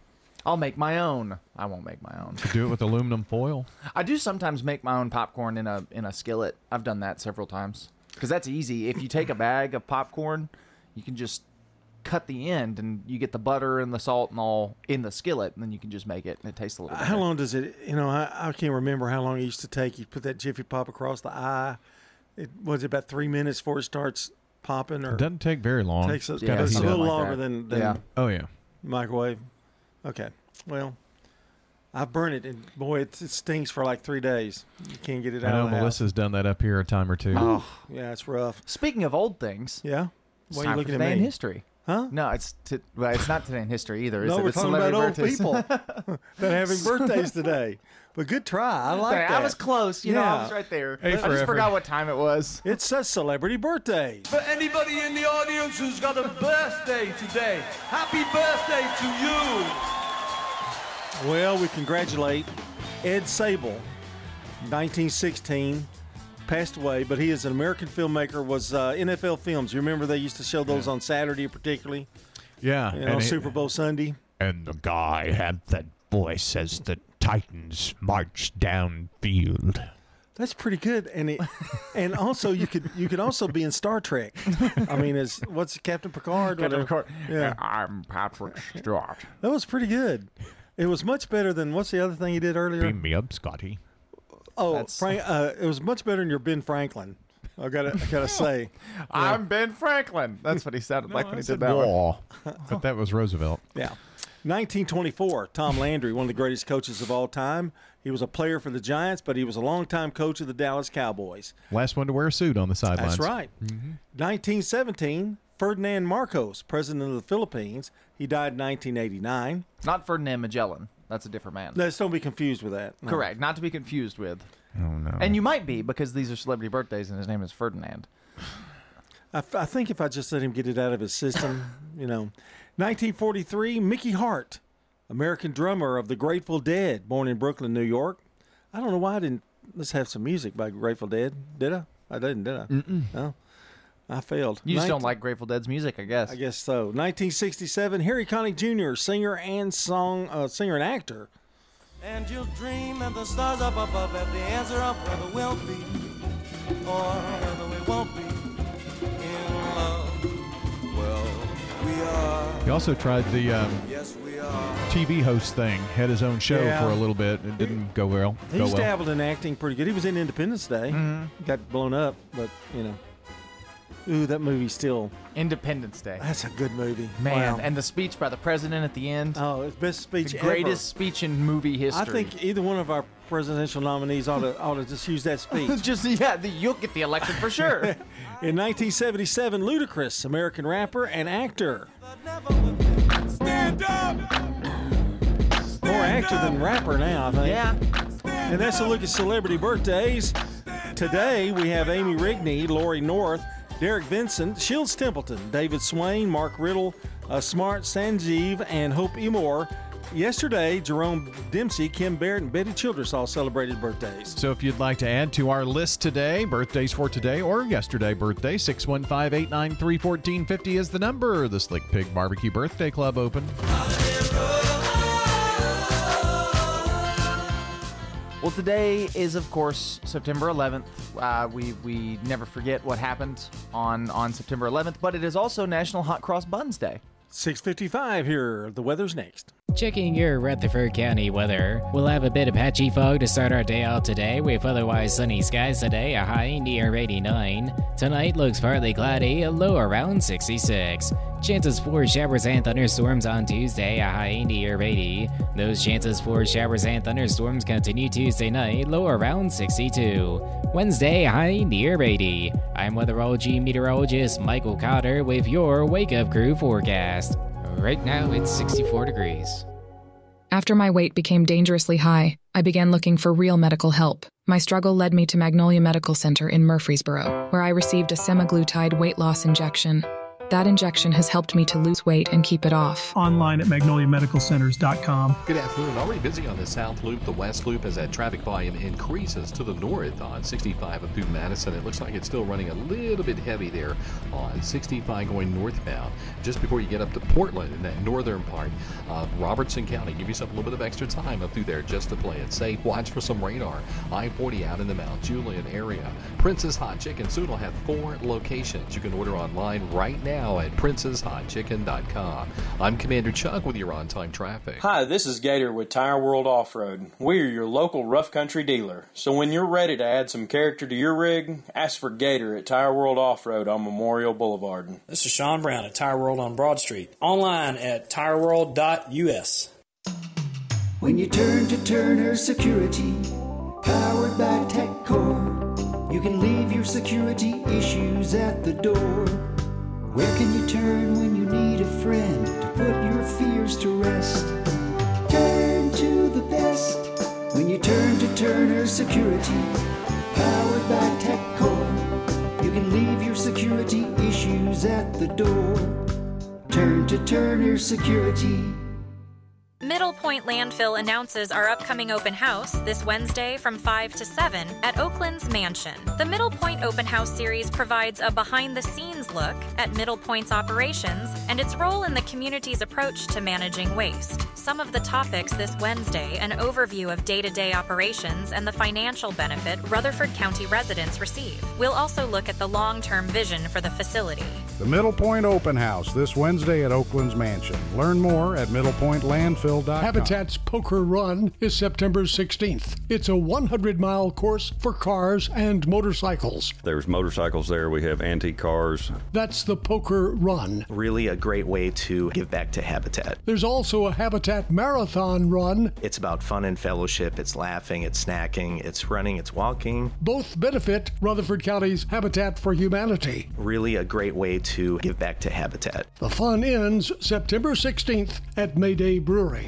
I'll make my own. I won't make my own. Do it with aluminum foil. I do sometimes make my own popcorn in a in a skillet. I've done that several times because that's easy. If you take a bag of popcorn, you can just cut the end and you get the butter and the salt and all in the skillet, and then you can just make it and it tastes a little. How long does it? You know, I, I can't remember how long it used to take. You put that Jiffy Pop across the eye. It was it about three minutes before it starts popping, or It doesn't take very long. Takes a, It's it's a little up. longer than, than Yeah. Oh yeah. microwave. Okay, well, I burn it, and boy, it, it stings for like three days. You can't get it out. I out know of the house. Melissa's done that up here a time or two. Oh. Yeah, it's rough. Speaking of old things, Yeah. it's Why are time you for looking today at in history. Huh? No, it's t- well, it's not today in history either. Is No, it? we're It's talking about celebrity old people that are having birthdays today. But good try. I like Hey, I that. was close. You know, I was right there. I just forgot what time it was. It says celebrity birthday. For anybody in the audience who's got a birthday today, happy birthday to you. Well, we congratulate Ed Sabol, 1916, passed away, but he is an American filmmaker. Was uh, NFL Films. You remember they used to show those on Saturday, particularly. Yeah. You know, and it- Super Bowl Sunday. And the guy had that voice as the Titans marched downfield. That's pretty good, and it, and also you could you could also be in Star Trek. I mean, as what's Captain Picard? Captain whatever. Picard. Yeah, I'm Patrick Stewart. that was pretty good. It was much better than what's the other thing you did earlier? Beam me up, Scotty. Oh, Frank, uh, it was much better than your Ben Franklin. I gotta I gotta say. I'm Ben Franklin. That's what he sounded like when he did that one. but that was Roosevelt. Yeah. 1924, Tom Landry, one of the greatest coaches of all time. He was a player for the Giants, but he was a longtime coach of the Dallas Cowboys. Last one to wear a suit on the sidelines. That's right. 1917, Ferdinand Marcos, president of the Philippines. He died in 1989. Not Ferdinand Magellan. That's a different man. Let's don't be confused with that. No. Correct. Not to be confused with. Oh no. And you might be because these are celebrity birthdays and his name is Ferdinand. I, I think if I just let him get it out of his system, you know. 1943, Mickey Hart, American drummer of the Grateful Dead, born in Brooklyn, New York. I don't know why I didn't. Let's have some music by Grateful Dead. Did I? I didn't, did I? Mm-mm. No. I failed. You just don't like Grateful Dead's music, I guess. I guess so. 1967, Harry Connick Jr., singer and song, uh, singer and actor. And you'll dream and the stars up above have the answer of whether we'll be or whether we won't be in love. Well, we are. He also tried the um, Yes, we are. TV host thing. Had his own show Yeah. for a little bit. It didn't go well. Go He's well. dabbled in acting pretty good. He was in Independence Day. Mm-hmm. Got blown up, but you know. Ooh, that movie still. Independence Day. That's a good movie. Man, Wow. and the speech by the president at the end. Oh, it's best speech ever. the ever. greatest speech in movie history. I think either one of our presidential nominees ought to ought to just use that speech. just yeah, the, you'll get the election for sure. In 1977, Ludacris, American rapper and actor. Stand up! More actor than rapper now, I think. Yeah. And that's a look at celebrity birthdays. Today we have Amy Rigney, Lori North, Derek Vincent, Shields Templeton, David Swain, Mark Riddle, uh, Smart Sanjeev, and Hope Emor. Yesterday, Jerome Dempsey, Kim Barrett, and Betty Childress all celebrated birthdays. So if you'd like to add to our list today, birthdays for today or yesterday birthday, 615-893-1450 is the number. The Slick Pig Barbecue Birthday Club open. Well, today is, of course, September 11th. Uh, we we never forget what happened on on September 11th, but it is also National Hot Cross Buns Day. 655 here. The weather's next. Checking your Rutherford County weather. We'll have a bit of patchy fog to start our day out today, with otherwise sunny skies today, a high near 89. Tonight looks partly cloudy, a low around 66. Chances for showers and thunderstorms on Tuesday, a high near 80. Those chances for showers and thunderstorms continue Tuesday night, low around 62. Wednesday, high near 80. I'm weatherology meteorologist Michael Cotter with your Wake Up Crew forecast. Right now it's 64 degrees. After my weight became dangerously high, I began looking for real medical help. My struggle led me to Magnolia Medical Center in Murfreesboro, where I received a semaglutide weight loss injection. That injection has helped me to lose weight and keep it off. Online at magnoliamedicalcenters.com. Good afternoon. Already busy on the South Loop, the West Loop, as that traffic volume increases to the north on 65 up through Madison. It looks like it's still running a little bit heavy there on 65 going northbound. Just before you get up to Portland in that northern part of Robertson County, give yourself a little bit of extra time up through there just to play it safe. Watch for some radar. I 40 out in the Mount Juliet area. Princess Hot Chicken soon will have four locations. You can order online right now now at princesshotchicken.com. I'm Commander Chuck with your on time traffic. Hi, this is Gator with Tire World Off Road. We are your local rough country dealer. So when you're ready to add some character to your rig, ask for Gator at Tire World Off Road on Memorial Boulevard. This is Sean Brown at Tire World on Broad Street. Online at tireworld.us. When you turn to Turner Security, powered by TechCore, you can leave your security issues at the door. Where can you turn when you need a friend to put your fears to rest? Turn to the best when you turn to Turner Security, powered by TechCore. You can leave your security issues at the door. Turn to Turner Security. Middle Point Landfill announces our upcoming open house this Wednesday from 5 to 7 at Oaklands Mansion. The Middle Point Open House series provides a behind the scenes look at Middle Point's operations and its role in the community's approach to managing waste. Some of the topics this Wednesday an overview of day to day operations and the financial benefit Rutherford County residents receive. We'll also look at the long term vision for the facility. The Middle Point Open House this Wednesday at Oaklands Mansion. Learn more at middlepointlandfill.com. Habitat's Poker Run is September 16th. It's a 100 mile course for cars and motorcycles. There's motorcycles there. We have antique cars. That's the Poker Run. Really a great way to give back to Habitat. There's also a Habitat Marathon Run. It's about fun and fellowship. It's laughing, it's snacking, it's running, it's walking. Both benefit Rutherford County's Habitat for Humanity. Really a great way to give back to Habitat. The fun ends September 16th at Mayday Brewery.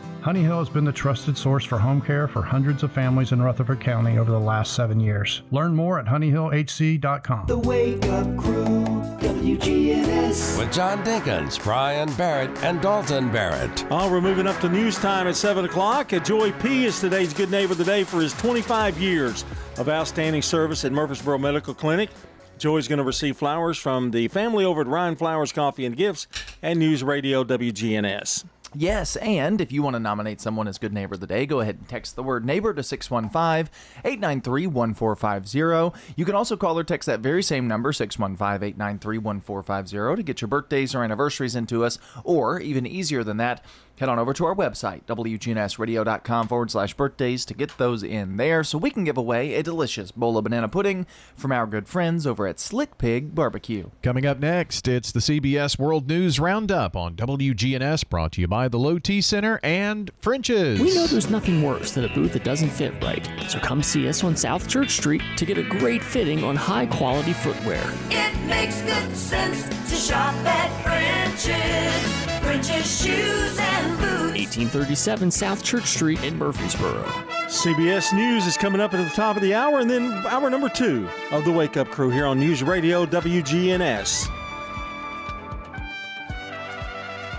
Honey Hill has been the trusted source for home care for hundreds of families in Rutherford County over the last seven years. Learn more at honeyhillhc.com. The Wake Up Crew, WGNS. With John Dinkins, Brian Barrett, and Dalton Barrett. Oh, we're moving up to news time at 7 o'clock. Joy P is today's good neighbor of the day for his 25 years of outstanding service at Murfreesboro Medical Clinic. Joy's going to receive flowers from the family over at Ryan Flowers Coffee and Gifts and News Radio WGNS. Yes, and if you want to nominate someone as Good Neighbor of the Day, go ahead and text the word neighbor to 615 893 1450. You can also call or text that very same number, 615 893 1450, to get your birthdays or anniversaries into us, or even easier than that, head on over to our website, wgnsradio.com forward slash birthdays, to get those in there so we can give away a delicious bowl of banana pudding from our good friends over at Slick Pig Barbecue. Coming up next, it's the CBS World News Roundup on WGNS, brought to you by the Low T Center and French's. We know there's nothing worse than a booth that doesn't fit right, so come see us on South Church Street to get a great fitting on high quality footwear. It makes good sense to shop at French's. French's shoes and boots. 1837 South Church Street in Murfreesboro. CBS News is coming up at the top of the hour, and then hour number two of the Wake Up Crew here on News Radio WGNS.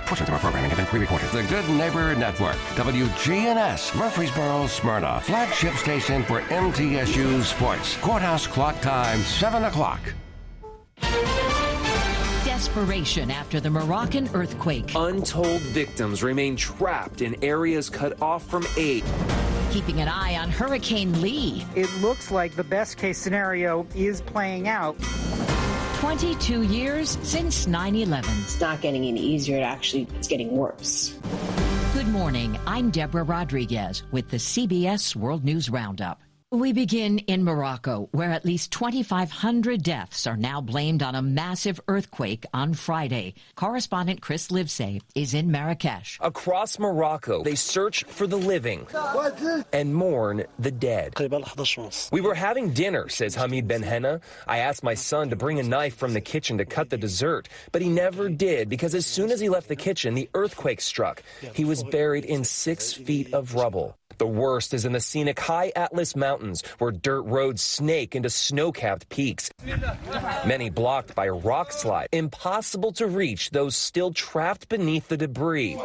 Portions of our programming have been pre-recorded. The Good Neighbor Network, WGNS, Murfreesboro, Smyrna, flagship station for MTSU Sports. Courthouse clock time, 7 o'clock. Desperation after the Moroccan earthquake. Untold victims remain trapped in areas cut off from aid. Keeping an eye on Hurricane Lee. It looks like the best case scenario is playing out. 22 years since 9 11. It's not getting any easier, it actually it's getting worse. Good morning. I'm Deborah Rodriguez with the CBS World News Roundup. We begin in Morocco, where at least 2,500 deaths are now blamed on a massive earthquake on Friday. Correspondent Chris Livesay is in Marrakesh. Across Morocco, they search for the living and mourn the dead. We were having dinner, says Hamid Ben Henna. I asked my son to bring a knife from the kitchen to cut the dessert, but he never did because as soon as he left the kitchen, the earthquake struck. He was buried in six feet of rubble. The worst is in the scenic high Atlas Mountains, where dirt roads snake into snow capped peaks. Many blocked by a rock slide, impossible to reach those still trapped beneath the debris,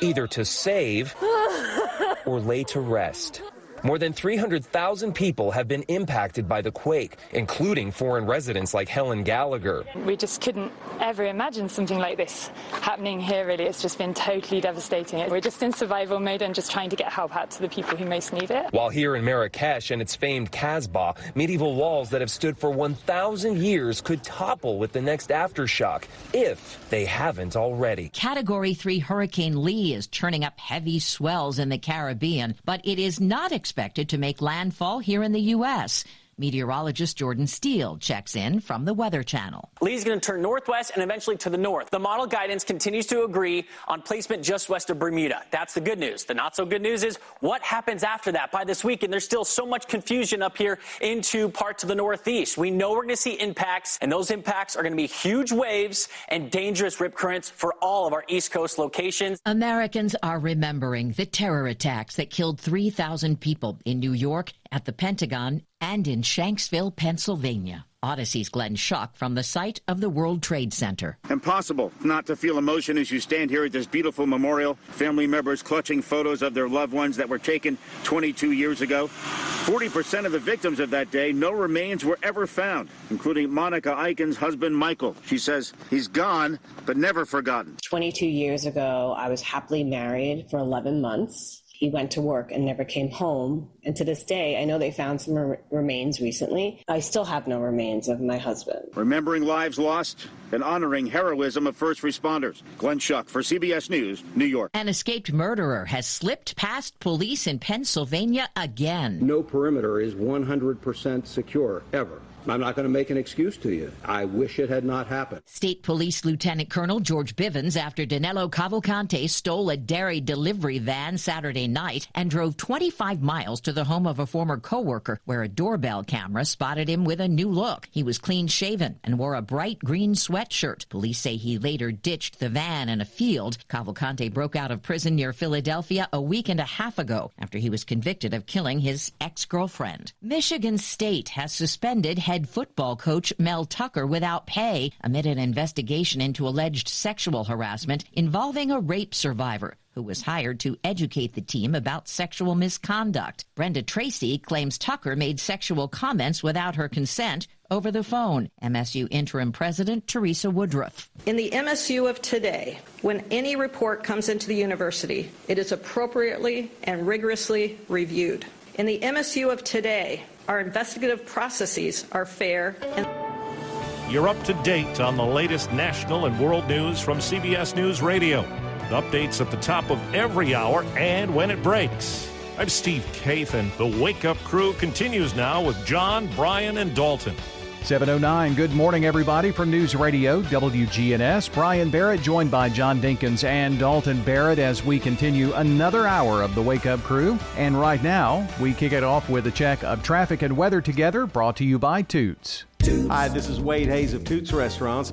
either to save or lay to rest. More than 300,000 people have been impacted by the quake, including foreign residents like Helen Gallagher. We just couldn't ever imagine something like this happening here, really. It's just been totally devastating. We're just in survival mode and just trying to get help out to the people who most need it. While here in Marrakesh and its famed Casbah, medieval walls that have stood for 1,000 years could topple with the next aftershock, if they haven't already. Category 3 Hurricane Lee is churning up heavy swells in the Caribbean, but it is not expected to make landfall here in the U.S. Meteorologist Jordan Steele checks in from the Weather Channel. Lee's going to turn northwest and eventually to the north. The model guidance continues to agree on placement just west of Bermuda. That's the good news. The not so good news is what happens after that. By this weekend, there's still so much confusion up here into parts of the northeast. We know we're going to see impacts, and those impacts are going to be huge waves and dangerous rip currents for all of our East Coast locations. Americans are remembering the terror attacks that killed 3,000 people in New York, at the Pentagon, and in Shanksville, Pennsylvania. Odyssey's Glenn Schuck from the site of the World Trade Center. Impossible not to feel emotion as you stand here at this beautiful memorial. Family members clutching photos of their loved ones that were taken 22 years ago. 40% of the victims of that day, no remains were ever found, including Monica Eichen's husband, Michael. She says he's gone, but never forgotten. 22 years ago, I was happily married for 11 months. He went to work and never came home. And to this day, I know they found some re- remains recently. I still have no remains of my husband. Remembering lives lost and honoring heroism of first responders. Glenn Schuck for CBS News, New York. An escaped murderer has slipped past police in Pennsylvania again. No perimeter is 100% secure, ever. I'm not going to make an excuse to you. I wish it had not happened. State Police Lieutenant Colonel George Bivens after Danilo Cavalcante stole a dairy delivery van Saturday night and drove 25 miles to the home of a former coworker where a doorbell camera spotted him with a new look. He was clean shaven and wore a bright green sweatshirt. Police say he later ditched the van in a field. Cavalcante broke out of prison near Philadelphia a week and a half ago after he was convicted of killing his ex-girlfriend. Michigan State has suspended head football coach Mel Tucker without pay amid an investigation into alleged sexual harassment involving a rape survivor who was hired to educate the team about sexual misconduct. Brenda Tracy claims Tucker made sexual comments without her consent over the phone. MSU interim president Teresa Woodruff. In the MSU of today, when any report comes into the university, it is appropriately and rigorously reviewed. In the MSU of today, our investigative processes are fair and You're up to date on the latest national and world news from CBS News Radio. Updates at the top of every hour and when it breaks. I'm Steve Kaith, and the Wake Up Crew continues now with John, Brian, and Dalton. 709. Good morning, everybody, from News Radio WGNS. Brian Barrett joined by John Dinkins and Dalton Barrett as we continue another hour of the Wake Up Crew. And right now, we kick it off with a check of traffic and weather together, brought to you by Toots. Hi, this is Wade Hayes of Toots Restaurants.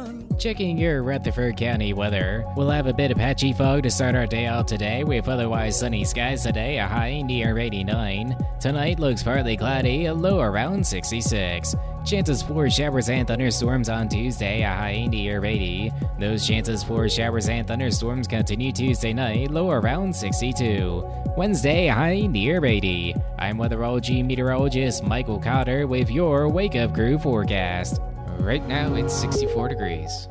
Checking your Rutherford County weather. We'll have a bit of patchy fog to start our day out today, with otherwise sunny skies today, a high near 89. Tonight looks partly cloudy, a low around 66. Chances for showers and thunderstorms on Tuesday, a high near 80. Those chances for showers and thunderstorms continue Tuesday night, low around 62. Wednesday, high near 80. I'm weatherology meteorologist Michael Cotter with your Wake Up Crew forecast. Right now, it's 64 degrees.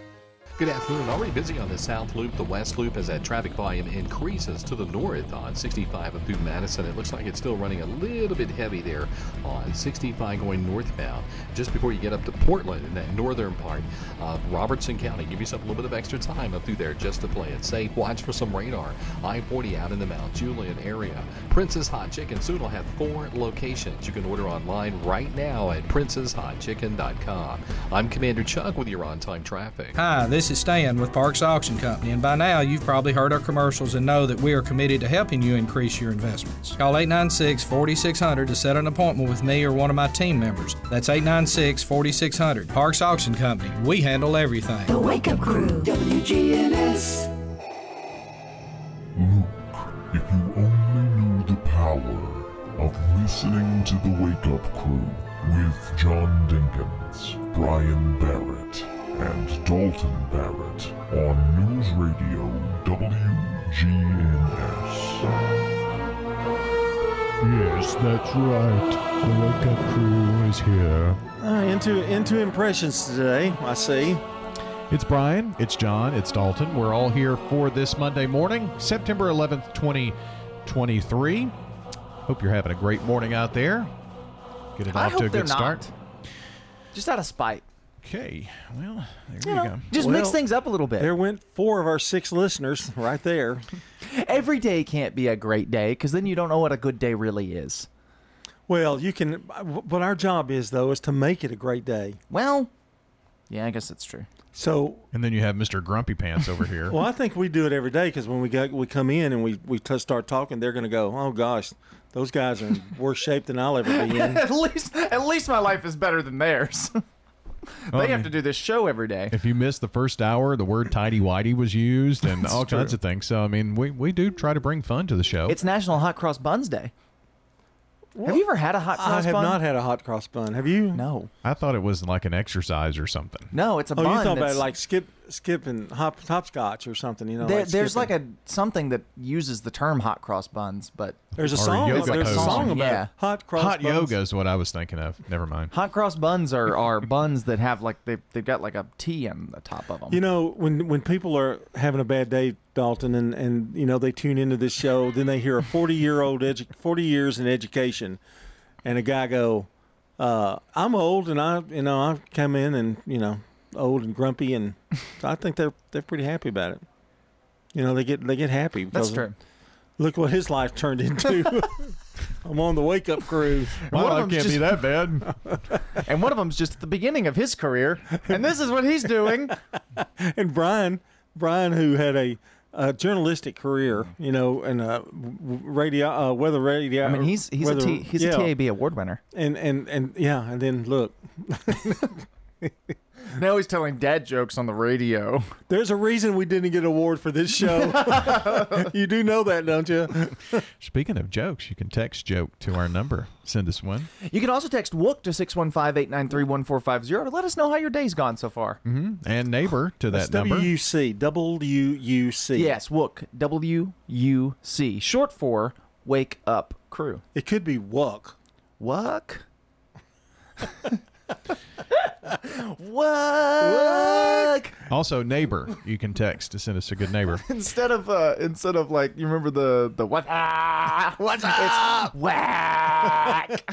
Good afternoon. Already busy on the South Loop. The West Loop as that traffic volume increases to the north on 65 up through Madison. It looks like it's still running a little bit heavy there on 65 going northbound. Just before you get up to Portland in that northern part of Robertson County, give yourself a little bit of extra time up through there just to play it safe. Watch for some radar. I-40 out in the Mount Juliet area. Princess Hot Chicken soon will have four locations. You can order online right now at princesshotchicken.com. I'm Commander Chuck with your on-time traffic. Hi, this is Stan with Parks Auction Company, and by now you've probably heard our commercials and know that we are committed to helping you increase your investments. Call 896 4600 to set an appointment with me or one of my team members. That's 896 4600. Parks Auction Company. We handle everything. The Wake Up Crew, WGNS. Luke, if you only knew the power of listening to the Wake Up Crew with John Dinkins, Brian Barrett, and Dalton Barrett on News Radio WGNS. Yes, that's right. The Wake Up Crew is here. Uh, into into impressions today. I see. It's Brian, it's John, it's Dalton. We're all here for this Monday morning, September 11th, 2023. Hope you're having a great morning out there. Get it I off hope to a they're good not. start. Just out of spite. Okay. Well, there You you, know, go. just mix things up a little bit. There went four of our six listeners right there. Every day can't be a great day because then you don't know what a good day really is. Well, you can. What our job is though is to make it a great day. Well, yeah, I guess that's true. So, and then you have Mr. Grumpy Pants over here. Well, I think we do it every day because when we got we come in and we we t- start talking, they're going to go, "Oh gosh, those guys are in worse shape than I'll ever be in." at least, at least my life is better than theirs. They Well, I have mean- to do this show every day. If you missed the first hour, the word tidy whitey was used and That's all kinds of things. So, I mean, we, we do try to bring fun to the show. It's National Hot Cross Buns Day. Have you ever had a hot cross I have bun? not had a hot cross bun. Have you? No. I thought it was like an exercise or something. No, it's a oh, bun. you talking about that's- like skip skipping hop hopscotch or something? You know, There- like there's like a something that uses the term hot cross buns, but There's a song. yoga There's a song about Yeah. hot cross Hot buns. yoga is what I was thinking of. Never mind. hot cross buns are, are buns that have like they they've got like a T on the top of them. You know, when when people are having a bad day, Dalton, and, and you know they tune into this show, then they hear a forty year old edu- forty years in education, and a guy go, uh, "I'm old, and I you know I come in and you know old and grumpy, and so I think they're they're pretty happy about it. You know, they get they get happy. That's because true. Look what his life turned into. I'm on the wake up crew. My One life can't be that bad. and one of them's just at the beginning of his career, and this is what he's doing. and Brian, Brian, who had a, a journalistic career, you know, and a radio, uh, weather radio. I mean, he's he's weather, a T, he's yeah. a TAB award winner. And and and yeah, and then look, Now he's telling dad jokes on the radio. there's a reason we didn't get an award for this show. you do know that, don't you? Speaking of jokes, you can text joke to our number. Send us one. You can also text WOOK to 615-893-1450 to let us know how your day's gone so far. hmm And neighbor to that That's number. WUC, W U C. Yes, WOOK, W-U-C, short for Wake Up Crew. It could be WUC. WUC? WUC? Also, neighbor. You can text to send us a good neighbor. Instead of uh, instead of like you remember the the what ah, what's up? It's whack.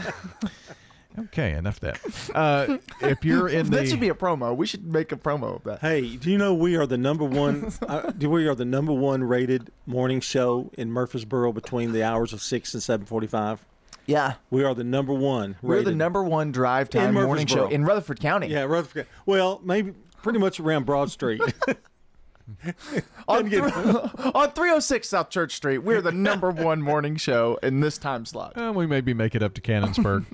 Okay, enough of that. Uh, if you're in that the should be a promo. We should make a promo of that. Hey, do you know we are the number one? uh, do we are the number one rated morning show in Murfreesboro between the hours of six and seven forty-five. Yeah, we are the number one. We're the rated. number one drive In time morning show Murfreesboro. in Rutherford County. Yeah, Rutherford. Well, maybe pretty much around Broad Street. on, th- on 306 South Church Street, we're the number one morning show in this time slot. Uh, we maybe make it up to Cannonsburgh.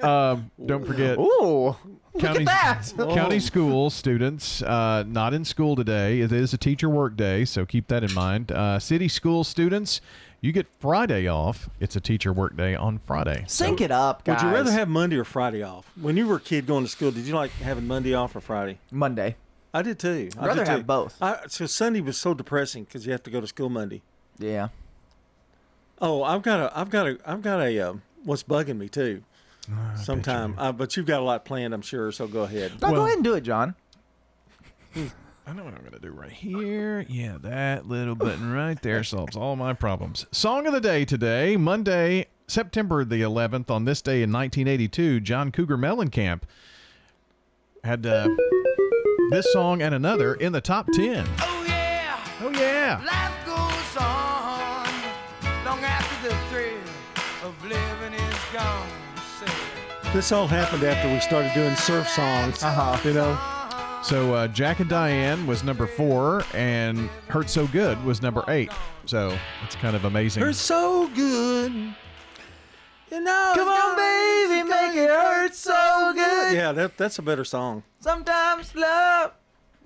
um, don't forget. Ooh, county, look at that. county school students uh, not in school today. It is a teacher work day, so keep that in mind. Uh, city school students, you get Friday off. It's a teacher work day on Friday. Sync it up, guys. Would you rather have Monday or Friday off? When you were a kid going to school, did you like having Monday off or Friday? Monday. I did too. I I'd rather did too. have both. I, so Sunday was so depressing because you have to go to school Monday. Yeah. Oh, I've got a, I've got a, I've got a. Um, what's bugging me too? Sometime, uh, but you've got a lot planned, I'm sure. So go ahead. No, go ahead and do it, John. I know what I'm going to do right here. Yeah, that little button right there solves all my problems. Song of the day today, Monday, September the 11th. On this day in 1982, John Cougar Mellencamp had uh, this song and another in the top 10. Oh yeah. Oh yeah. Life goes on long after the thrill of living is gone. This all happened after we started doing surf songs. Uh-huh. You know. So uh, Jack and Diane was number four, and Hurt So Good was number eight. So it's kind of amazing. They're so good. You know. Come on, baby, make it hurt so good. Yeah, that, that's a better song. Sometimes love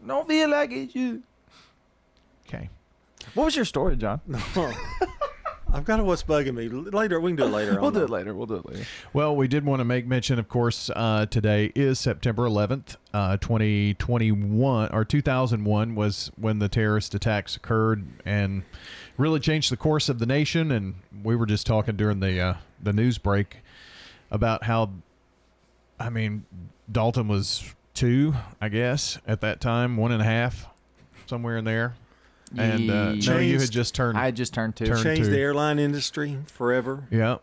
don't feel like it's you. Okay. What was your story, John? I've got a what's bugging me. Later, we can do it later. We'll on do though. it later. We'll do it later. Well, we did want to make mention, of course, uh, today is September 11th, uh, 2021 or 2001 was when the terrorist attacks occurred and really changed the course of the nation. And we were just talking during the uh, the news break about how, I mean, Dalton was two, I guess, at that time, one and a half, somewhere in there. And uh, no, you had just turned. I had just turned two. Turned Changed two. the airline industry forever. Yeah.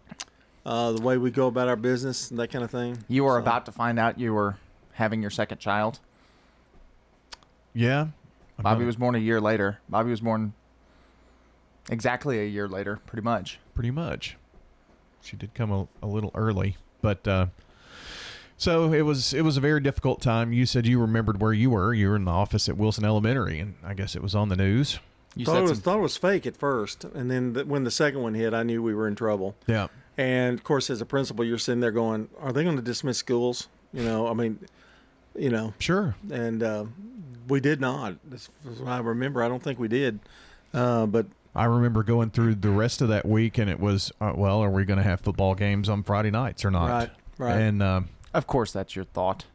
Uh, the way we go about our business and that kind of thing. You were about to find out you were having your second child. Yeah. Bobby was born a year later. Bobby was born exactly a year later, pretty much. pretty much. She did come a, a little early, but uh, so it was it was a very difficult time. You said you remembered where you were. You were in the office at Wilson Elementary, and I guess it was on the news. You thought said it was some- thought it was fake at first, and then the, when the second one hit, I knew we were in trouble. Yeah. And of course, as a principal, you're sitting there going, "Are they going to dismiss schools?" You know, I mean, you know, Sure. and uh, we did not. As far as I remember, I don't think we did. Uh, but I remember going through the rest of that week, and it was uh, well, are we going to have football games on Friday nights or not? Right, right. And um, Of course, that's your thought.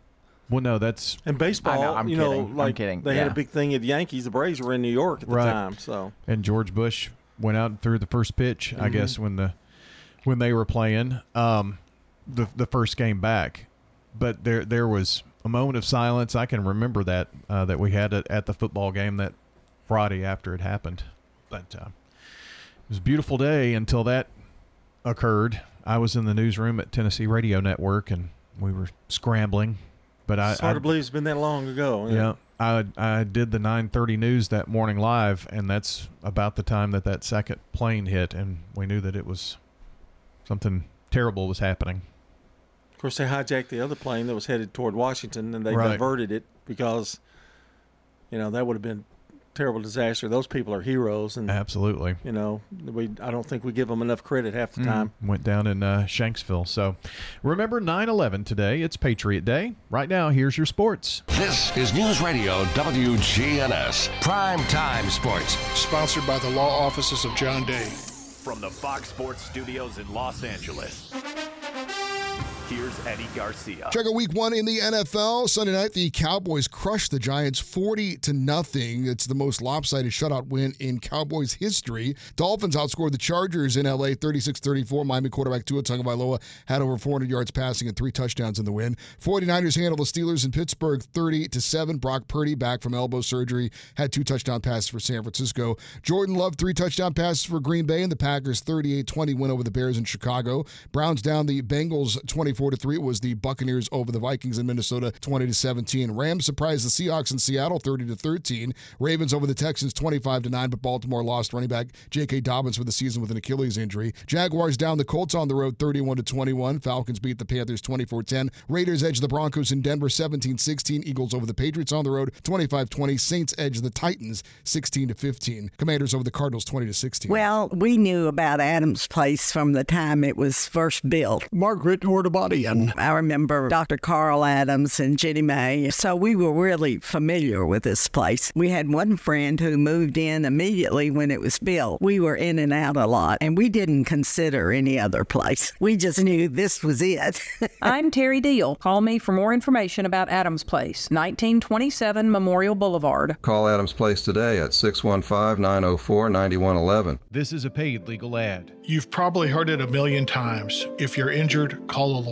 well, no, that's and baseball, I know, I'm you kidding. know, I'm like kidding. they had Yeah. a big thing at the Yankees. The Braves were in New York at the Right. time, so and George Bush went out and threw the first pitch. I Mhm. guess when the when they were playing um, the the first game back, but there there was a moment of silence. I can remember that uh, that we had at, at the football game that Friday after it happened. But uh, it was a beautiful day until that occurred. I was in the newsroom at Tennessee Radio Network, and we were scrambling. But I, it's hard I to believe it's been that long ago. yeah, I I did the 9:30 news that morning live, and that's about the time that that second plane hit, and we knew that it was something terrible was happening. Of course, they hijacked the other plane that was headed toward Washington, and they Right. diverted it because, you know, that would have been terrible disaster. Those people are heroes, and Absolutely. you know, we I don't think we give them enough credit half the time. Went down in uh, Shanksville. So remember 9/11 today. It's Patriot Day. Right now, here's your sports. This is News Radio WGNS Prime Time Sports. Sponsored by the law offices of John Day. From the Fox Sports Studios in Los Angeles, here's Eddie Garcia. Check out week one in the NFL. Sunday night, the Cowboys crushed the Giants 40 to nothing. It's the most lopsided shutout win in Cowboys history. Dolphins outscored the Chargers in LA 36 34. Miami quarterback Tua Tagovailoa had over 400 yards passing and three touchdowns in the win. 49ers handled the Steelers in Pittsburgh 30 to 7. Brock Purdy, back from elbow surgery, had two touchdown passes for San Francisco. Jordan Love, three touchdown passes for Green Bay, and the Packers 38 20 win over the Bears in Chicago. Browns down the Bengals 24 24 to 3 was the Buccaneers over the Vikings in Minnesota 20 to 17. Rams surprised the Seahawks in Seattle 30 to 13. Ravens over the Texans 25 to 9, but Baltimore lost running back J.K. Dobbins for the season with an Achilles injury. Jaguars down the Colts on the road 31 to 21. Falcons beat the Panthers 24-10. Raiders edge the Broncos in Denver 17-16. Eagles over the Patriots on the road 25-20. Saints edge the Titans 16 to 15. Commanders over the Cardinals 20 to 16. Well, we knew about Adams Place from the time it was first built. Margaret Ordabadian. I remember Dr. Carl Adams and Jenny May, so we were really familiar with this place. We had one friend who moved in immediately when it was built. We were in and out a lot, and we didn't consider any other place. We just knew this was it. I'm Terry Deal. Call me for more information about Adams Place, 1927 Memorial Boulevard. Call Adams Place today at 615 904 9111. This is a paid legal ad. You've probably heard it a million times. If you're injured, call a lawyer.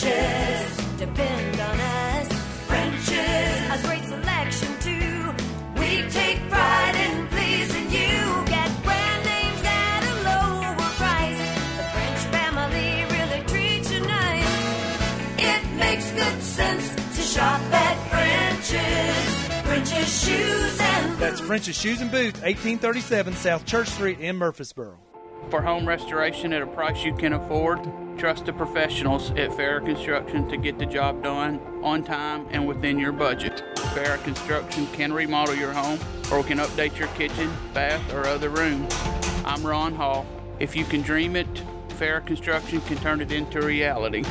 French's, depend on us. French's, a great selection too. We take pride in pleasing you. Get brand names at a lower price. The French family really treats you nice. It makes good sense to shop at French's. French's shoes and That's French's Shoes and Boots, 1837 South Church Street in Murfreesboro. For home restoration at a price you can afford, trust the professionals at Farrah Construction to get the job done on time and within your budget. Farrah Construction can remodel your home or can update your kitchen, bath, or other room. I'm Ron Hall. If you can dream it, Farrah Construction can turn it into reality.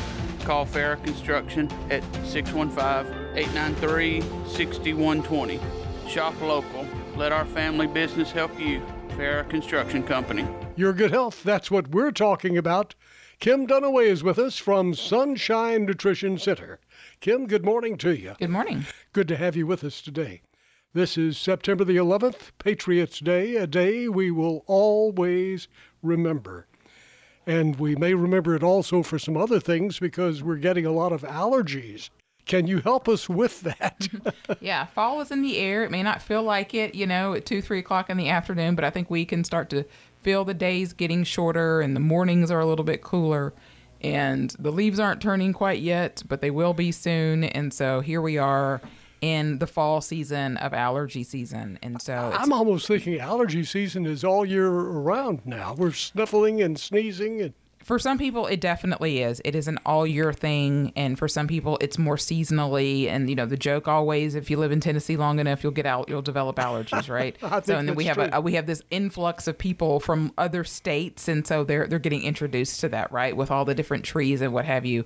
Call Farrah Construction at 615-893-6120. Shop local. Let our family business help you. Farrah Construction Company. Your good health, that's what we're talking about. Kim Dunaway is with us from Sunshine Nutrition Center. Kim, good morning to you. Good morning. Good to have you with us today. This is September the 11th, Patriots Day, a day we will always remember. And we may remember it also for some other things because we're getting a lot of allergies. Can you help us with that? yeah, fall is in the air. It may not feel like it, you know, at two, three o'clock in the afternoon, but I think we can start to feel the days getting shorter and the mornings are a little bit cooler. And the leaves aren't turning quite yet, but they will be soon. And so here we are in the fall season of allergy season. And so I'm almost thinking allergy season is all year around now. We're sniffling and sneezing and for some people it definitely is. It is an all year thing. And for some people it's more seasonally. And you know the joke always if you live in tennessee long enough you'll get out you'll develop allergies right? So and then we have a, we have this influx of people from other states. And so they're they're getting introduced to that right? With all the different trees and what have you.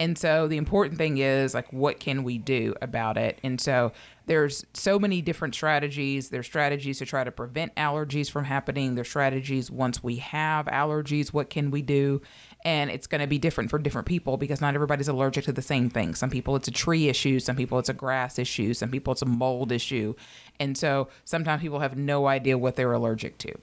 And so the important thing is like what can we do about it? And so there's so many different strategies. There's strategies to try to prevent allergies from happening. There's strategies once we have allergies what can we do? And it's going to be different for different people because not everybody's allergic to the same thing. Some people it's a tree issue. Some people it's a grass issue. Some people it's a mold issue. And so sometimes people have no idea what they're allergic to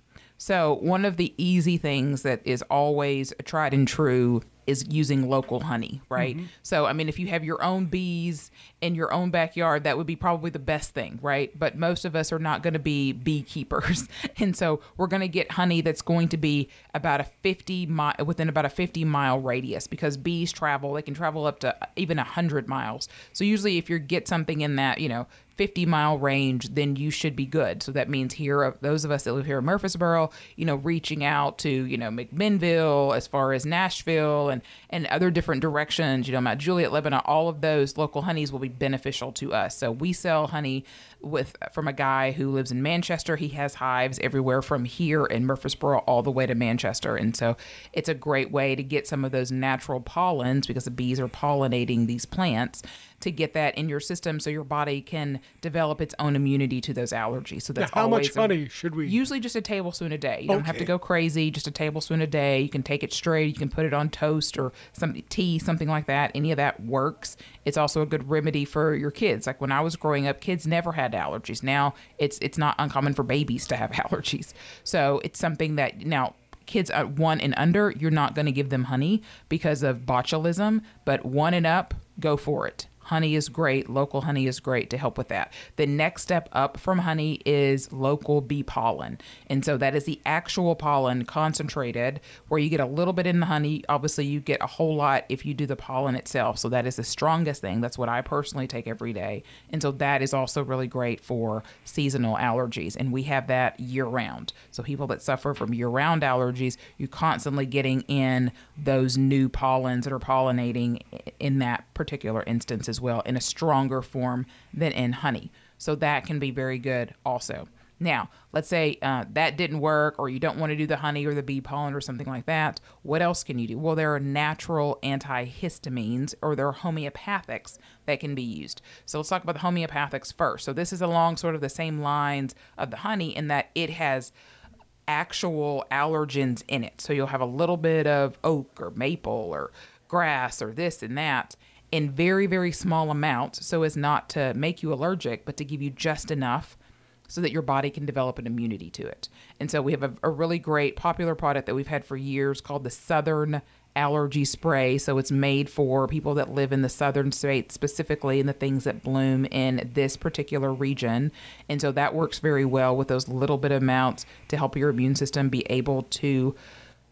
so one of the easy things that is always tried and true is using local honey, right? Mhm. So I mean if you have your own bees in your own backyard, that would be probably the best thing, right? But most of us are not going to be beekeepers. And so we're going to get honey that's going to be about a 50 mile within about a 50 mile radius because bees travel, they can travel up to even 100 miles. So usually if you get something in that, you know, 50 mile range, then you should be good. So that means here, uh, those of us that live here in Murfreesboro, you know, reaching out to, you know, McMinnville, as far as Nashville and, and other different directions, you know, Mount Juliet, Lebanon, all of those local honeys will be beneficial to us. So we sell honey with from a guy who lives in Manchester. He has hives everywhere from here in Murfreesboro all the way to Manchester. And so it's a great way to get some of those natural pollens because the bees are pollinating these plants to get that in your system so your body can develop its own immunity to those allergies. So Now, that's how much always a- honey should we? Usually just a tablespoon a day. You don't have to go crazy, just a tablespoon a day. You can take it straight. You can put it on toast or some tea, something like that. Any of that works. It's also a good remedy for your kids. Like when I was growing up, kids never had allergies. Now it's it's not uncommon for babies to have allergies. So it's something that now kids at one and under, you're not going to give them honey because of botulism, but one and up, go for it. Honey is great. Local honey is great to help with that. The next step up from honey is local bee pollen. And so that is the actual pollen concentrated where you get a little bit in the honey. Obviously, you get a whole lot if you do the pollen itself. So that is the strongest thing. That's what I personally take every day. And so that is also really great for seasonal allergies. And we have that year round. So people that suffer from year round allergies, you're constantly getting in those new pollens that are pollinating in that particular instance as well in a stronger form than in honey. So that can be very good also. Now, let's say uh, that didn't work, or you don't want to do the honey or the bee pollen or something like that. What else can you do? Well, there are natural antihistamines, or there are homeopathics that can be used. So let's talk about the homeopathics first. So this is along sort of the same lines of the honey in that it has actual allergens in it. So you'll have a little bit of oak or maple or grass or this and that in very, very small amounts so as not to make you allergic, but to give you just enough so that your body can develop an immunity to it. And so we have a, a really great popular product that we've had for years called the Southern Allergy Spray. So it's made for people that live in the southern states specifically and the things that bloom in this particular region. And so that works very well with those little bit amounts to help your immune system be able to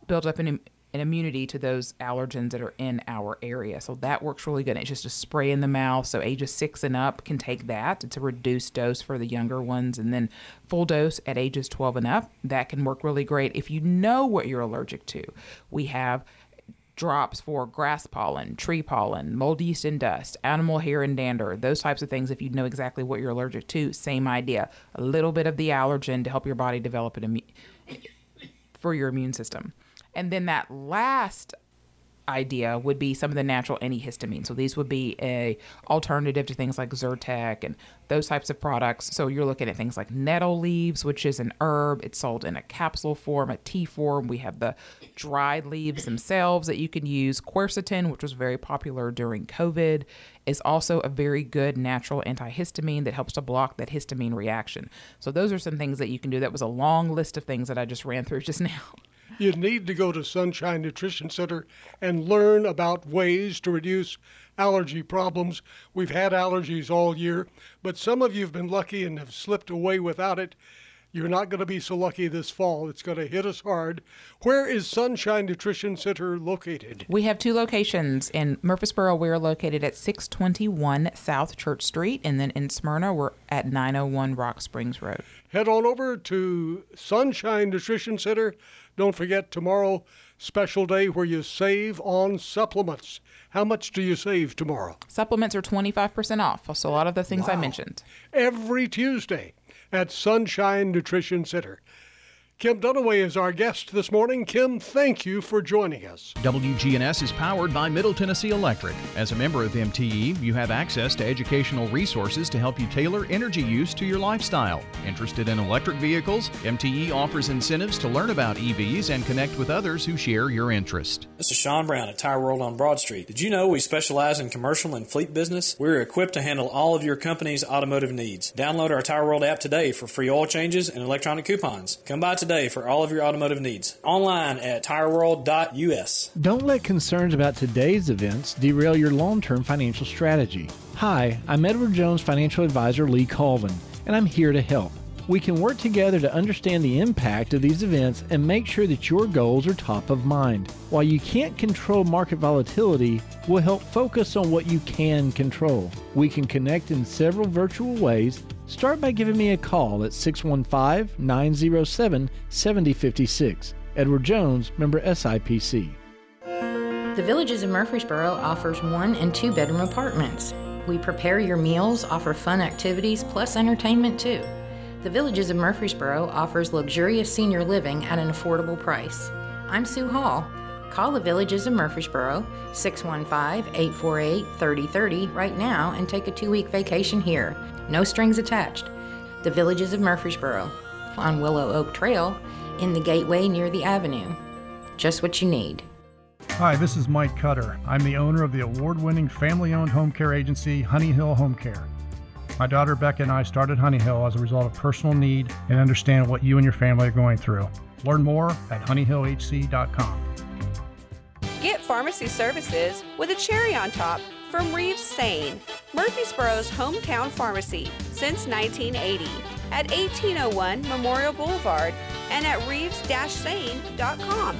build up an, an immunity to those allergens that are in our area. So that works really good. It's just a spray in the mouth. So ages six and up can take that. It's a reduced dose for the younger ones, and then full dose at ages 12 and up. That can work really great if you know what you're allergic to. We have drops for grass pollen, tree pollen, mold yeast and dust, animal hair and dander, those types of things. If you know exactly what you're allergic to, same idea. A little bit of the allergen to help your body develop an immune for your immune system. And then that last idea would be some of the natural antihistamines. So these would be a alternative to things like Zyrtec and those types of products. So you're looking at things like nettle leaves, which is an herb. It's sold in a capsule form, a tea form. We have the dried leaves themselves that you can use. Quercetin, which was very popular during COVID, is also a very good natural antihistamine that helps to block that histamine reaction. So those are some things that you can do. That was a long list of things that I just ran through just now. You need to go to Sunshine Nutrition Center and learn about ways to reduce allergy problems. We've had allergies all year, but some of you have been lucky and have slipped away without it. You're not going to be so lucky this fall. It's going to hit us hard. Where is Sunshine Nutrition Center located? We have two locations. In Murfreesboro, we're located at 621 South Church Street, and then in Smyrna, we're at 901 Rock Springs Road. Head on over to Sunshine Nutrition Center. Don't forget tomorrow, special day where you save on supplements. How much do you save tomorrow? Supplements are 25% off. So a lot of the things I mentioned. Every Tuesday at Sunshine Nutrition Center. Kim Dunaway is our guest this morning. Kim, thank you for joining us. WGNS is powered by Middle Tennessee Electric. As a member of MTE, you have access to educational resources to help you tailor energy use to your lifestyle. Interested in electric vehicles? MTE offers incentives to learn about EVs and connect with others who share your interest. This is Sean Brown at Tire World on Broad Street. Did you know we specialize in commercial and fleet business? We're equipped to handle all of your company's automotive needs. Download our Tire World app today for free oil changes and electronic coupons. Come by today for all of your automotive needs. Online at tireworld.us. Don't let concerns about today's events derail your long term financial strategy. Hi, I'm Edward Jones financial advisor Lee Colvin, and I'm here to help. We can work together to understand the impact of these events and make sure that your goals are top of mind. While you can't control market volatility, we'll help focus on what you can control. We can connect in several virtual ways. Start by giving me a call at 615 907 7056. Edward Jones, member SIPC. The Villages of Murfreesboro offers one and two bedroom apartments. We prepare your meals, offer fun activities, plus entertainment too. The Villages of Murfreesboro offers luxurious senior living at an affordable price. I'm Sue Hall. Call the Villages of Murfreesboro 615 848 3030 right now and take a two week vacation here. No strings attached. The Villages of Murfreesboro on Willow Oak Trail in the gateway near the avenue. Just what you need. Hi, this is Mike Cutter. I'm the owner of the award winning family owned home care agency, Honey Hill Home Care. My daughter Becca and I started Honey Hill as a result of personal need and understand what you and your family are going through. Learn more at honeyhillhc.com. Get pharmacy services with a cherry on top from Reeves Sain, Murfreesboro's hometown pharmacy since 1980 at 1801 Memorial Boulevard and at reeves-sain.com.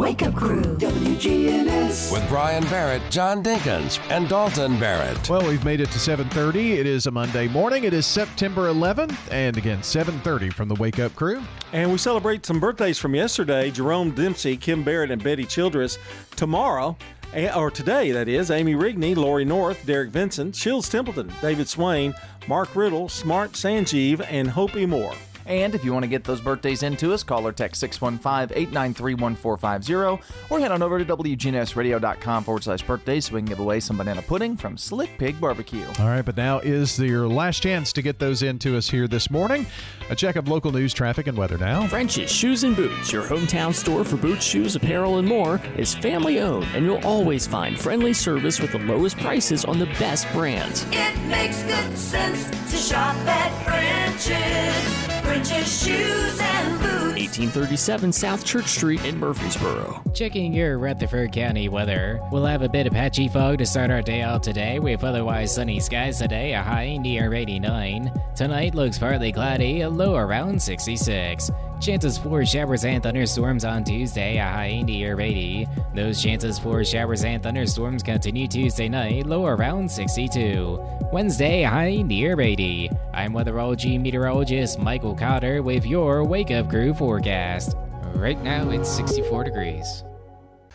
The Wake Up Crew, WGNS. With Brian Barrett, John Dinkins, and Dalton Barrett. Well, we've made it to 7:30. It is a Monday morning. It is September 11th, and again 7:30 from the Wake Up Crew. And we celebrate some birthdays from yesterday Jerome Dempsey, Kim Barrett, and Betty Childress. Tomorrow, eh, or today, that is, Amy Rigney, Lori North, Derek Vincent, Shields Templeton, David Swain, Mark Riddle, Smart Sanjeev, and Hopi Moore. And if you want to get those birthdays into us, call or text 615 893 1450 or head on over to WGNSradio.com forward slash birthdays so we can give away some banana pudding from Slick Pig Barbecue. All right, but now is your last chance to get those into us here this morning. A check of local news, traffic, and weather now. French's Shoes and Boots, your hometown store for boots, shoes, apparel, and more, is family owned, and you'll always find friendly service with the lowest prices on the best brands. It makes good sense to shop at French's. French's shoes and boots. 1837 South Church Street in Murfreesboro. Checking your Rutherford County weather. We'll have a bit of patchy fog to start our day out today, with otherwise sunny skies today, a high near 89. Tonight looks partly cloudy, a low around 66. Chances for showers and thunderstorms on Tuesday, a high near 80. Those chances for showers and thunderstorms continue Tuesday night, low around 62. Wednesday, high near 80. I'm weatherology meteorologist Michael Cotter with your Wake Up Crew forecast. Right now it's 64 degrees.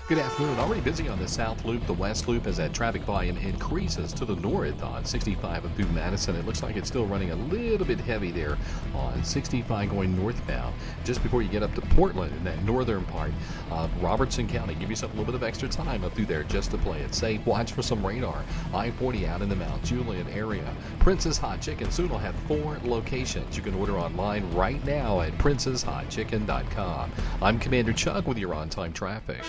Good afternoon. Already busy on the South Loop. The West Loop as that traffic volume increases to the north on 65 and through Madison. It looks like it's still running a little bit heavy there on 65 going northbound. Just before you get up to Portland in that northern part of Robertson County, give yourself a little bit of extra time up through there just to play it safe. Watch for some radar. I-40 out in the Mount Juliet area. Prince's Hot Chicken soon will have four locations. You can order online right now at princeshotchicken.com. I'm Commander Chuck with your on-time traffic.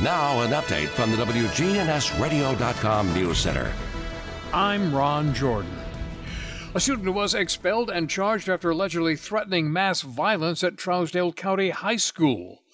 Now, an update from the WGNSradio.com News Center. I'm Ron Jordan. A student was expelled and charged after allegedly threatening mass violence at Trousdale County High School.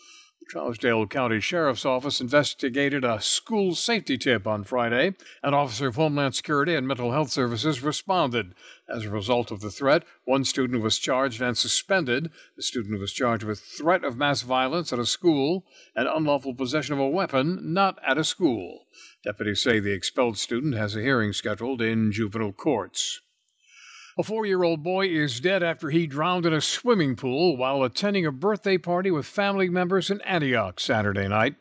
The Trousdale County Sheriff's Office investigated a school safety tip on Friday. An officer of Homeland Security and Mental Health Services responded. As a result of the threat, one student was charged and suspended. The student was charged with threat of mass violence at a school and unlawful possession of a weapon not at a school. Deputies say the expelled student has a hearing scheduled in juvenile courts. A four year old boy is dead after he drowned in a swimming pool while attending a birthday party with family members in Antioch Saturday night.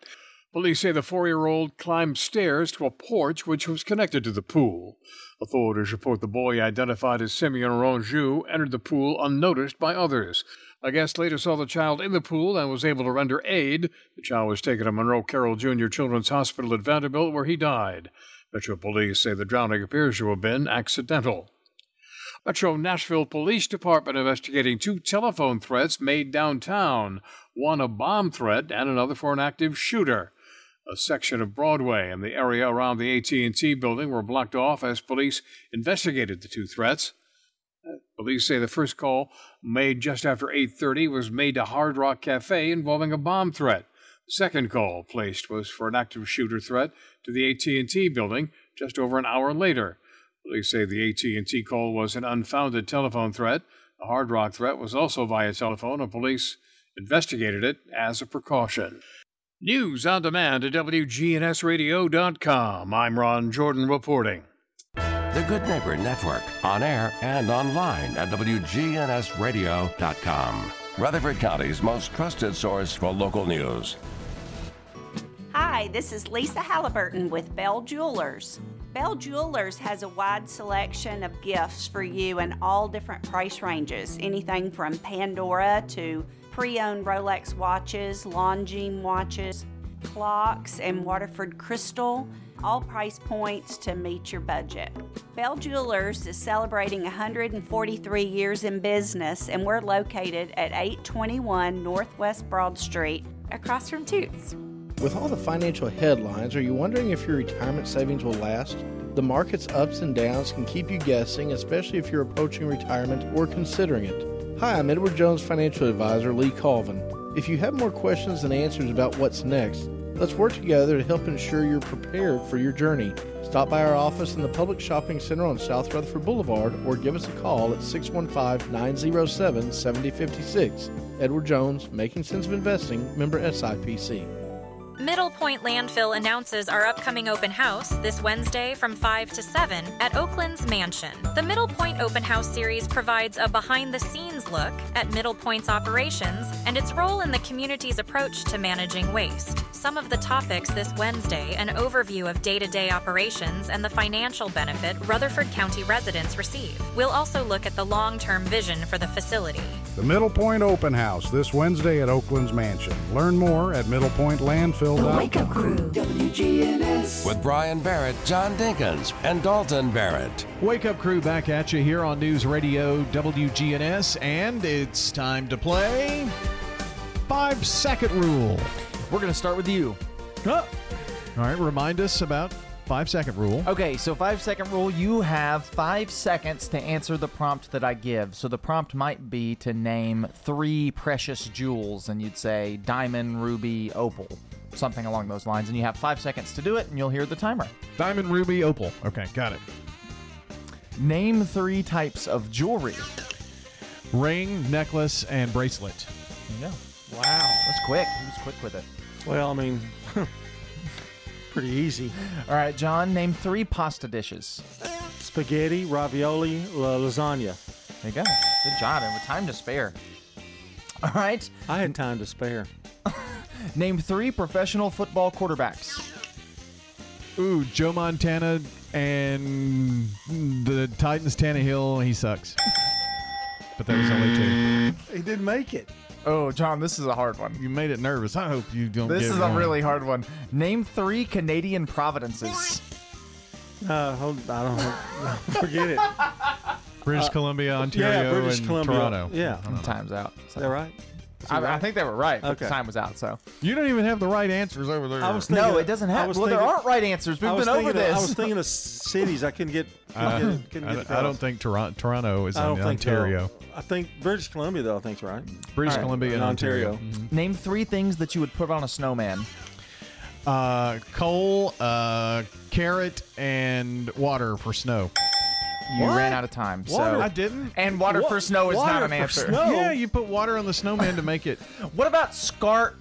Police say the four year old climbed stairs to a porch which was connected to the pool. Authorities report the boy, identified as Simeon Ronjou, entered the pool unnoticed by others. A guest later saw the child in the pool and was able to render aid. The child was taken to Monroe Carell Jr. Children's Hospital at Vanderbilt, where he died. Metro police say the drowning appears to have been accidental. Metro Nashville Police Department investigating two telephone threats made downtown, one a bomb threat and another for an active shooter. A section of Broadway and the area around the AT&T building were blocked off as police investigated the two threats. Uh, police say the first call, made just after 8:30, was made to Hard Rock Cafe involving a bomb threat. The second call placed was for an active shooter threat to the AT&T building just over an hour later. Police say the AT&T call was an unfounded telephone threat. The Hard Rock threat was also via telephone, and police investigated it as a precaution. News on demand at WGNSradio.com. I'm Ron Jordan reporting. The Good Neighbor Network, on air and online at WGNSradio.com. Rutherford County's most trusted source for local news. Hi, this is Lisa Halliburton with Bell Jewelers. Bell Jewelers has a wide selection of gifts for you in all different price ranges. Anything from Pandora to pre owned Rolex watches, Longines watches, clocks, and Waterford crystal. All price points to meet your budget. Bell Jewelers is celebrating 143 years in business, and we're located at 821 Northwest Broad Street, across from Toots. With all the financial headlines, are you wondering if your retirement savings will last? The market's ups and downs can keep you guessing, especially if you're approaching retirement or considering it. Hi, I'm Edward Jones financial advisor Lee Colvin. If you have more questions than answers about what's next, let's work together to help ensure you're prepared for your journey. Stop by our office in the Public Shopping Center on South Rutherford Boulevard or give us a call at 615 907 7056. Edward Jones, Making Sense of Investing, member SIPC. Middle Point Landfill announces our upcoming open house this Wednesday from 5 to 7 at Oaklands Mansion. The Middle Point Open House series provides a behind the scenes look at Middle Point's operations and its role in the community's approach to managing waste. Some of the topics this Wednesday an overview of day to day operations and the financial benefit Rutherford County residents receive. We'll also look at the long term vision for the facility. The Middle Point Open House this Wednesday at Oaklands Mansion. Learn more at middlepointlandfill.com. The Wake Up Crew, WGNS. With Brian Barrett, John Dinkins, and Dalton Barrett. Wake Up Crew back at you here on News Radio WGNS, and it's time to play Five Second Rule. We're going to start with you. All right, remind us about Five Second Rule. Okay, so five second rule, you have five seconds to answer the prompt that I give. So the prompt might be to name three precious jewels, and you'd say diamond, ruby, opal, something along those lines. And you have five seconds to do it, and you'll hear the timer. Diamond, ruby, opal. Okay, got it. Name three types of jewelry. Ring, necklace, and bracelet. There you go. Wow. That's quick. He was quick with it. Well, I mean, pretty easy. All right, John, name three pasta dishes. Spaghetti, ravioli, la- lasagna. There you go. Good job, and with time to spare. All right. I had time to spare. Name three professional football quarterbacks. Ooh, Joe Montana and the Titans Tannehill. He sucks. But that was only two. He didn't make it. Oh, John, this is a hard one. You made it nervous. I hope you don't. This get is it a wrong. really hard one. Name three Canadian provinces. Uh, hold, I don't. Forget it. British Uh, Columbia, yeah, Ontario, British and Columbia. Toronto. Yeah. I don't know. Time's out. Is that right? Is it I, I think they were right, but Okay. the time was out. So You don't even have the right answers over there. I was no, it doesn't I have. was Well, there aren't right answers. We've been over thinking of- this. I was thinking of cities. I couldn't get. Couldn't Uh, get, couldn't I, get don't- I don't think Toronto, Toronto is I don't in think so. Ontario. I think British Columbia, though. I think's right. British All right. Columbia and And Ontario. Ontario. Name three things that you would put on a snowman. Uh, coal, uh, carrot, and water for snow. You What? ran out of time. Water? So I didn't. And water Wa- for snow is water not an for answer. snow? Yeah, you put water on the snowman to make it. What about scarf,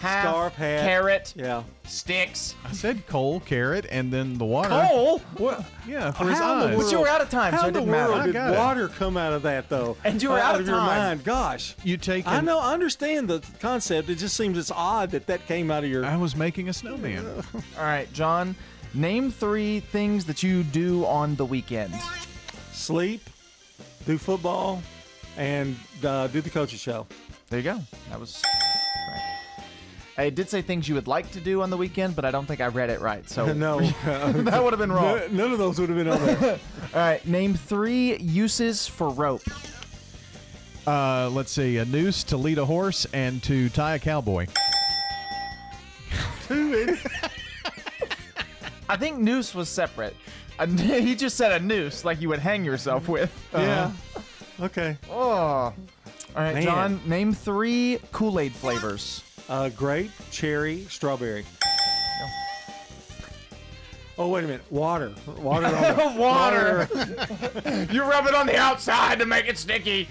half, Scarf, hat. carrot, Yeah. sticks? I said coal, carrot, and then the water. Coal? What? Yeah, for his How in the eyes. But you were out of time, How so it in the didn't world matter. I did got it. water come out of that, though? And you were out of your time. mind. Gosh. You take. I an- know. I understand the concept. It just seems it's odd that that came out of your. I was making a snowman. All right, John. Name three things that you do on the weekend. Sleep, do football, and uh, do the coaching show. There you go. That was. I did say things you would like to do on the weekend, but I don't think I read it right. So no, that would have been wrong. None, none of those would have been on there. All right, name three uses for rope. Uh, let's see, a noose to lead a horse and to tie a cowboy. I think noose was separate. A- he just said a noose, like you would hang yourself with. yeah. Okay. Oh. All right, Man. John. Name three Kool Aid flavors. Uh, grape, cherry, strawberry. Oh wait a minute. Water. Water. On the, Water. you rub it on the outside to make it sticky.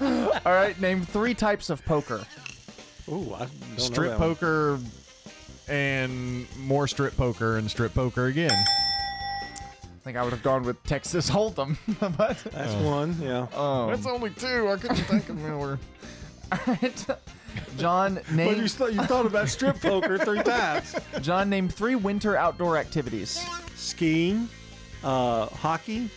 All right, name three types of poker. Ooh, I don't know strip that one. poker and more strip poker and strip poker again. I think I would have gone with Texas Hold'em, but That's one. Yeah. oh. That's only two. I couldn't think of more. All right. John, But name you, th- you thought about strip poker three times. John, named three winter outdoor activities. skiing, uh, hockey,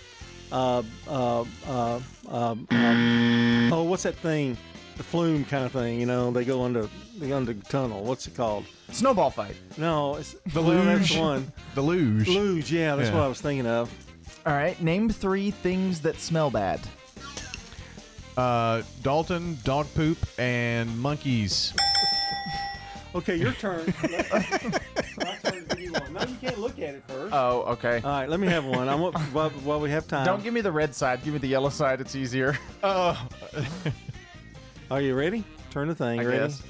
uh, uh, uh, um, um, oh, what's that thing? The flume kind of thing. You know, they go under the under tunnel. What's it called? Snowball fight. No, it's The well, That's luge. the one. The luge. Luge. Yeah, that's Yeah. what I was thinking of. All right. Name three things that smell bad. Uh, Dalton, dog poop, and monkeys. Okay, your turn. My turn to give you one. No, you can't look at it first. Oh, okay. All right, let me have one. I want while, while we have time. Don't give me the red side. Give me the yellow side. It's easier. Are you ready? Turn the thing. I ready? guess.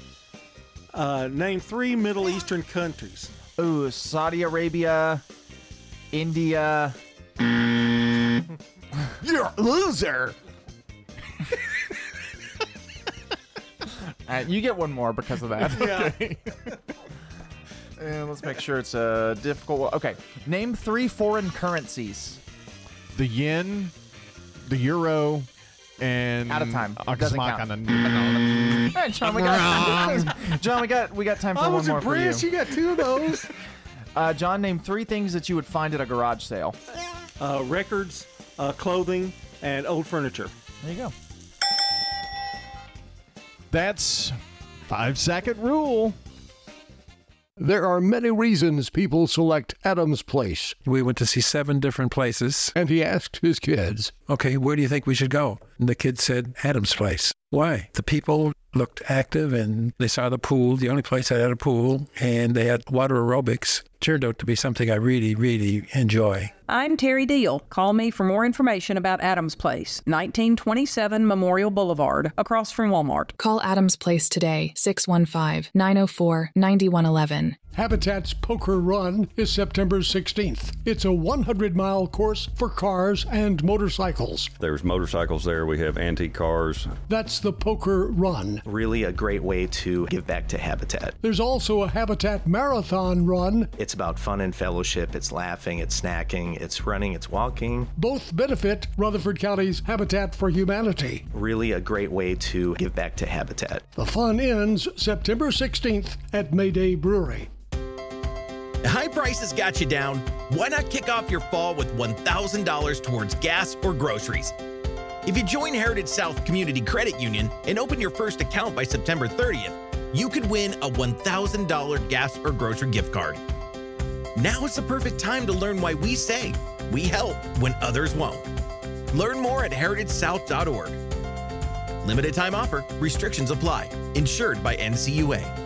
Uh, name three Middle Eastern countries. Ooh, Saudi Arabia, India. You're a loser. All right, you get one more because of that. Yeah. and let's make sure it's a difficult one. Okay. Name three foreign currencies. The yen, the euro, and Out of time. Ox Doesn't count. Machina. All right, John, we got John, we got we got time for I one was more for you. impressed. You got two of those. Uh, John, name three things that you would find at a garage sale. uh, records, uh, clothing, and old furniture. There you go. That's five second rule. There are many reasons people select Adams Place. We went to see seven different places. And he asked his kids, Okay, where do you think we should go? And the kids said, Adam's place. Why? The people looked active and they saw the pool, the only place that had a pool, and they had water aerobics. Turned out to be something I really, really enjoy. I'm Terry Deal. Call me for more information about Adams Place, 1927 Memorial Boulevard, across from Walmart. Call Adams Place today, 615 904 9111. Habitat's Poker Run is September 16th. It's a 100 mile course for cars and motorcycles. There's motorcycles there. We have antique cars. That's the Poker Run. Really a great way to give back to Habitat. There's also a Habitat Marathon Run. It's about fun and fellowship. It's laughing, it's snacking, it's running, it's walking. Both benefit Rutherford County's Habitat for Humanity. Really a great way to give back to Habitat. The fun ends September 16th at Mayday Brewery. High prices got you down. Why not kick off your fall with $1,000 towards gas or groceries? If you join Heritage South Community Credit Union and open your first account by September 30th, you could win a $1,000 gas or grocery gift card. Now is the perfect time to learn why we say we help when others won't. Learn more at heritagesouth.org. Limited time offer, restrictions apply. Insured by NCUA.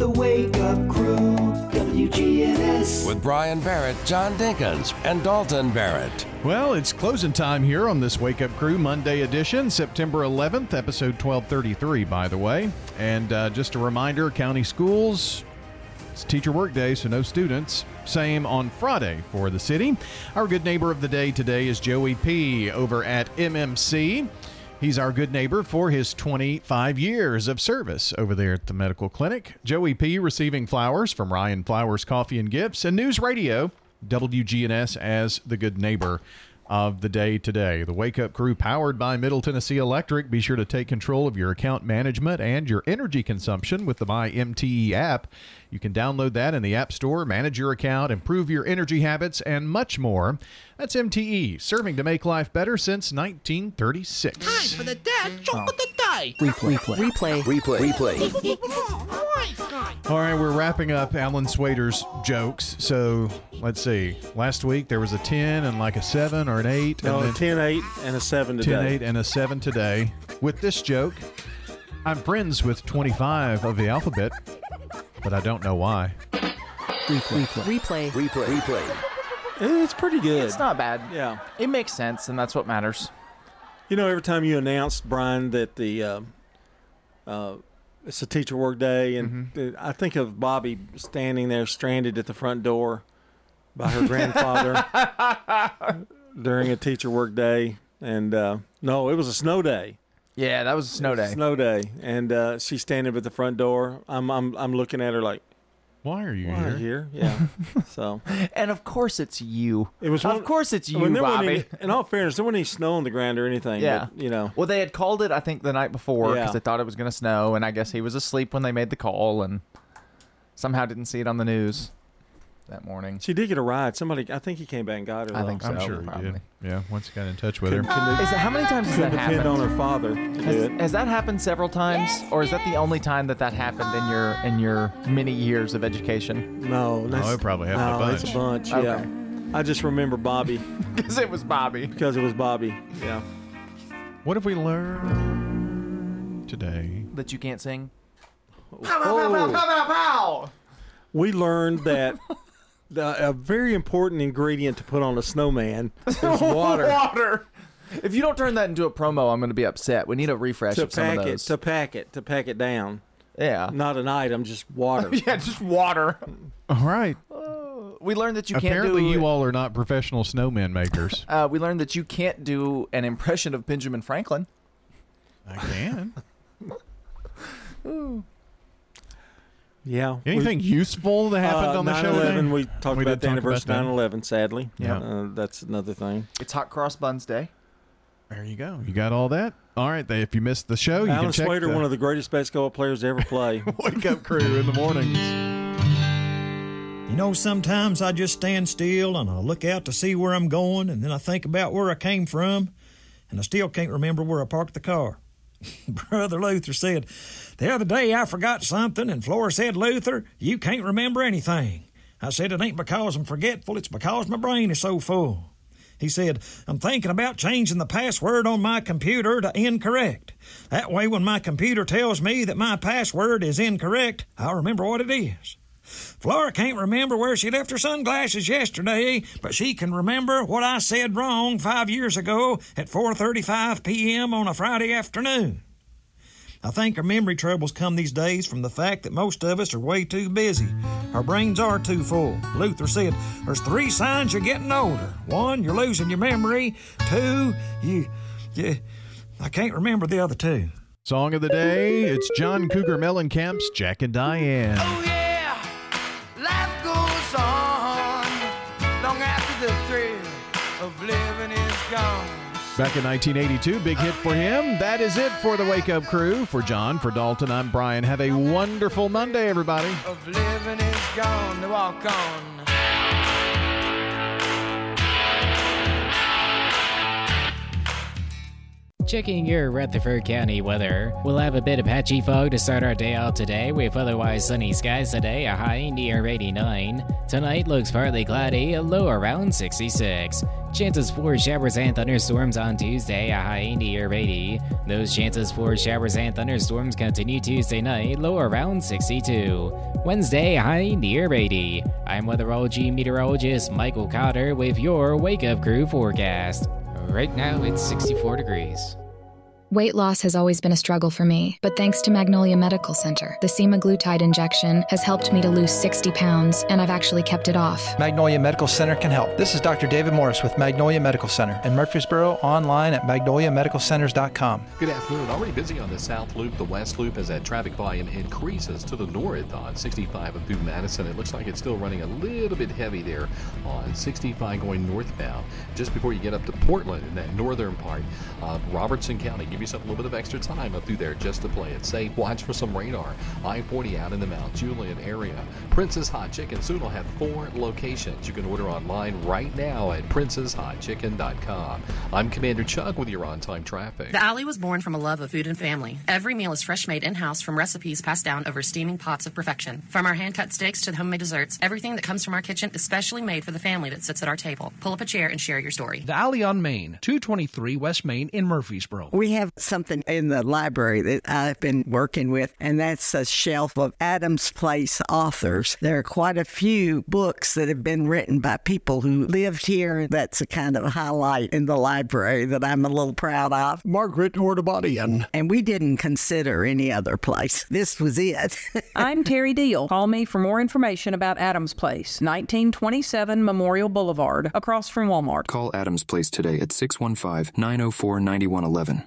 The Wake Up Crew, WGNS. With Brian Barrett, John Dinkins, and Dalton Barrett. Well, it's closing time here on this Wake Up Crew Monday edition, September 11th, episode 1233, by the way. And uh, just a reminder county schools, it's teacher work day, so no students. Same on Friday for the city. Our good neighbor of the day today is Joey P. over at MMC. He's our good neighbor for his 25 years of service over there at the medical clinic. Joey P. receiving flowers from Ryan Flowers Coffee and Gifts and News Radio, WGNS as the good neighbor of the day today. The Wake Up Crew powered by Middle Tennessee Electric. Be sure to take control of your account management and your energy consumption with the My MTE app. You can download that in the App Store, manage your account, improve your energy habits, and much more. That's MTE, serving to make life better since 1936. Time for the dad joke of the day. Replay. Replay. Replay. Replay. All right, we're wrapping up Alan Swader's jokes. So let's see. Last week there was a 10 and like a 7 or an 8. No, and a 10 8 and a 7 today. 10 8 and a 7 today. With this joke, I'm friends with 25 of the alphabet, but I don't know why. Replay. Replay. Replay. Replay. It's pretty good. It's not bad. Yeah. It makes sense, and that's what matters. You know, every time you announced Brian that the uh, uh, it's a teacher work day, and Mm-hmm. I think of Bobby standing there stranded at the front door by her grandfather during a teacher work day. And uh, no, it was a snow day. Yeah, that was a snow day. Snow day, and uh, she's standing at the front door. I'm I'm I'm looking at her like, why are you why here? here? Yeah. so And of course it's you. it was. Of one- course it's you, I mean, Bobby. any- in all fairness, there wasn't any snow on the ground or anything. Yeah. but, you know. Well, they had called it, I think, the night before because Yeah. they thought it was going to snow, and I guess he was asleep when they made the call, and somehow didn't see it on the news that morning. She did get a ride. Somebody, I think he came back and got her. I though. think I'm so, sure he did. Yeah, once he got in touch with her. Couldn't- ah. couldn't- Is it, how many times has that couldn't depend happened? on her father Has, has that happened several times, or is that the only time that that happened in your in your many years of education? No, that's, it probably happened a no, it's a bunch. Okay. Yeah, I just remember Bobby Because it was Bobby. because it was Bobby. Yeah. What have we learned today? That you can't sing. Oh. Pow! We learned that the, a very important ingredient to put on a snowman is water. Water. If you don't turn that into a promo, I'm going to be upset. We need a refresh to of some pack of it, those. to pack it, to pack it down. yeah. Not an item, just water. yeah, just water. All right. We learned that you Apparently, can't do. Apparently, you all are not professional snowman makers. Uh, we learned that you can't do an impression of Benjamin Franklin. I can. Yeah. we- Anything useful that happened uh, on the show 9/11, today? We talked We about the talk anniversary about of that. 9/11. Sadly, Yeah. uh, that's another thing. It's Hot Cross Buns Day. There you go. You got all that. All right. Then if you missed the show, you Alan can check Slater, the one of the greatest basketball players to ever play. Wake Up Crew in the mornings. You know, sometimes I just stand still and I look out to see where I'm going, and then I think about where I came from, and I still can't remember where I parked the car. Brother Luther said, The other day I forgot something, and Flora said, Luther, you can't remember anything. I said, It ain't because I'm forgetful, it's because my brain is so full. He said, I'm thinking about changing the password on my computer to incorrect. That way, when my computer tells me that my password is incorrect, I'll remember what it is. Flora can't remember where she left her sunglasses yesterday, but she can remember what I said wrong five years ago at 4:35 p.m. on a Friday afternoon. I think our memory troubles come these days from the fact that most of us are way too busy. Our brains are too full. Luther said, There's three signs you're getting older. One, you're losing your memory. Two, you. you I can't remember the other two. Song of the day. It's John Cougar Mellencamp's Jack and Diane. Oh, yeah, Back in 1982, big hit for him. That is it for the Wake Up Crew. For John, for Dalton, I'm Brian. Have a wonderful Monday, everybody. Checking your Rutherford County weather. We'll have a bit of patchy fog to start our day out today, with otherwise sunny skies today, a high near 89. Tonight looks partly cloudy, a low around 66. Chances for showers and thunderstorms on Tuesday, a high near 80. Those chances for showers and thunderstorms continue Tuesday night, low around 62. Wednesday, high near 80. I'm weatherology meteorologist Michael Cotter with your Wake Up Crew forecast. Right now, it's 64 degrees. Weight loss has always been a struggle for me, but thanks to Magnolia Medical Center, the semaglutide injection has helped me to lose 60 pounds, and I've actually kept it off. Magnolia Medical Center can help. This is Dr. David Morris with Magnolia Medical Center in Murfreesboro, online at magnoliamedicalcenters.com. Good afternoon. Already busy on the South Loop. The West Loop as that traffic volume increases to the north on 65 and through Madison. It looks like it's still running a little bit heavy there on 65 going northbound. Just before you get up to Portland in that northern part of Robertson County, give yourself a little bit of extra time up through there just to play it safe. Watch for some radar. I-40 out in the Mount Juliet area. Prince's Hot Chicken soon will have four locations. You can order online right now at princeshotchicken.com. I'm Commander Chuck with your on-time traffic. The Alley was born from a love of food and family. Every meal is fresh made in house from recipes passed down over steaming pots of perfection. From our hand cut steaks to the homemade desserts, everything that comes from our kitchen is specially made for the family that sits at our table. Pull up a chair and share your story. The Alley on Main, 223 West Main in Murfreesboro. We have have something in the library that I've been working with, and that's a shelf of Adams Place authors. There are quite a few books that have been written by people who lived here. That's a kind of highlight in the library that I'm a little proud of. Margaret Ordubadian. And we didn't consider any other place. This was it. I'm Terry Deal. Call me for more information about Adams Place, 1927 Memorial Boulevard, across from Walmart. Call Adams Place today at 615 904 9111.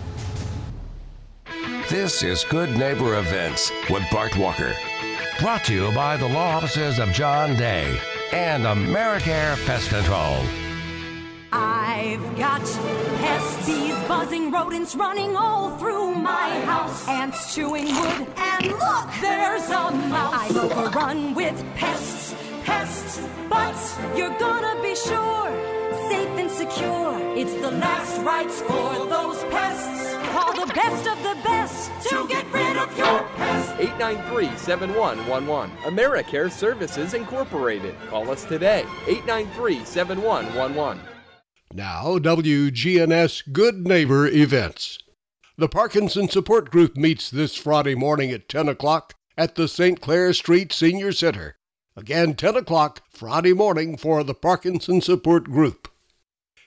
This is Good Neighbor Events with Bart Walker. Brought to you by the law offices of John Day and Americare Pest Control. I've got pests, bees, buzzing rodents running all through my house. Ants chewing wood, and look, there's a mouse. I'm overrun with pests, pests, but you're gonna be sure, safe and secure. It's the last rites for those pests. Call the best of the best to get rid of your pests. 893 7111. AmeriCare Services Incorporated. Call us today. 893 7111. Now, WGNS Good Neighbor Events. The Parkinson Support Group meets this Friday morning at 10 o'clock at the St. Clair Street Senior Center. Again, 10 o'clock Friday morning for the Parkinson Support Group.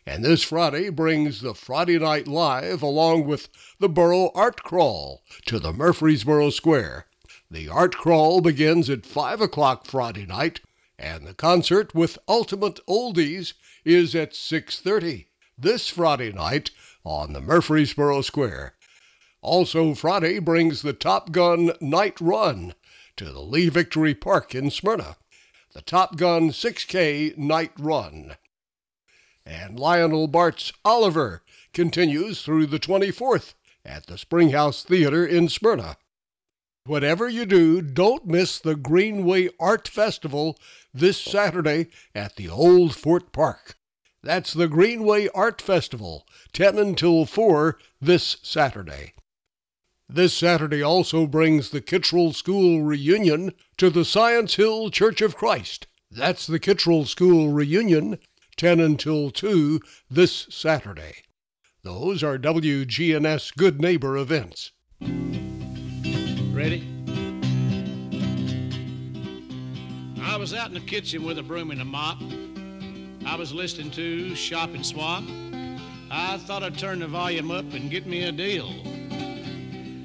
And this Friday brings the Friday Night Live along with the Boro Art Crawl to the Murfreesboro Square. The Art Crawl begins at 5 o'clock Friday night, and the concert with Ultimate Oldies is at 6:30 this Friday night on the Murfreesboro Square. Also Friday brings the Top Gun Night Run to the Lee Victory Park in Smyrna. The Top Gun 6K Night Run. And Lionel Bart's Oliver continues through the 24th at the Springhouse Theater in Smyrna. Whatever you do, don't miss the Greenway Art Festival this Saturday at the Old Fort Park. That's the Greenway Art Festival, 10 until 4 this Saturday. This Saturday also brings the Kittrell School reunion to the Science Hill Church of Christ. That's the Kittrell School reunion, 10 until 2 this Saturday. Those are WGNS Good Neighbor events. Ready? I was out in the kitchen with a broom and a mop. I was listening to Shop and Swap. I thought I'd turn the volume up and get me a deal.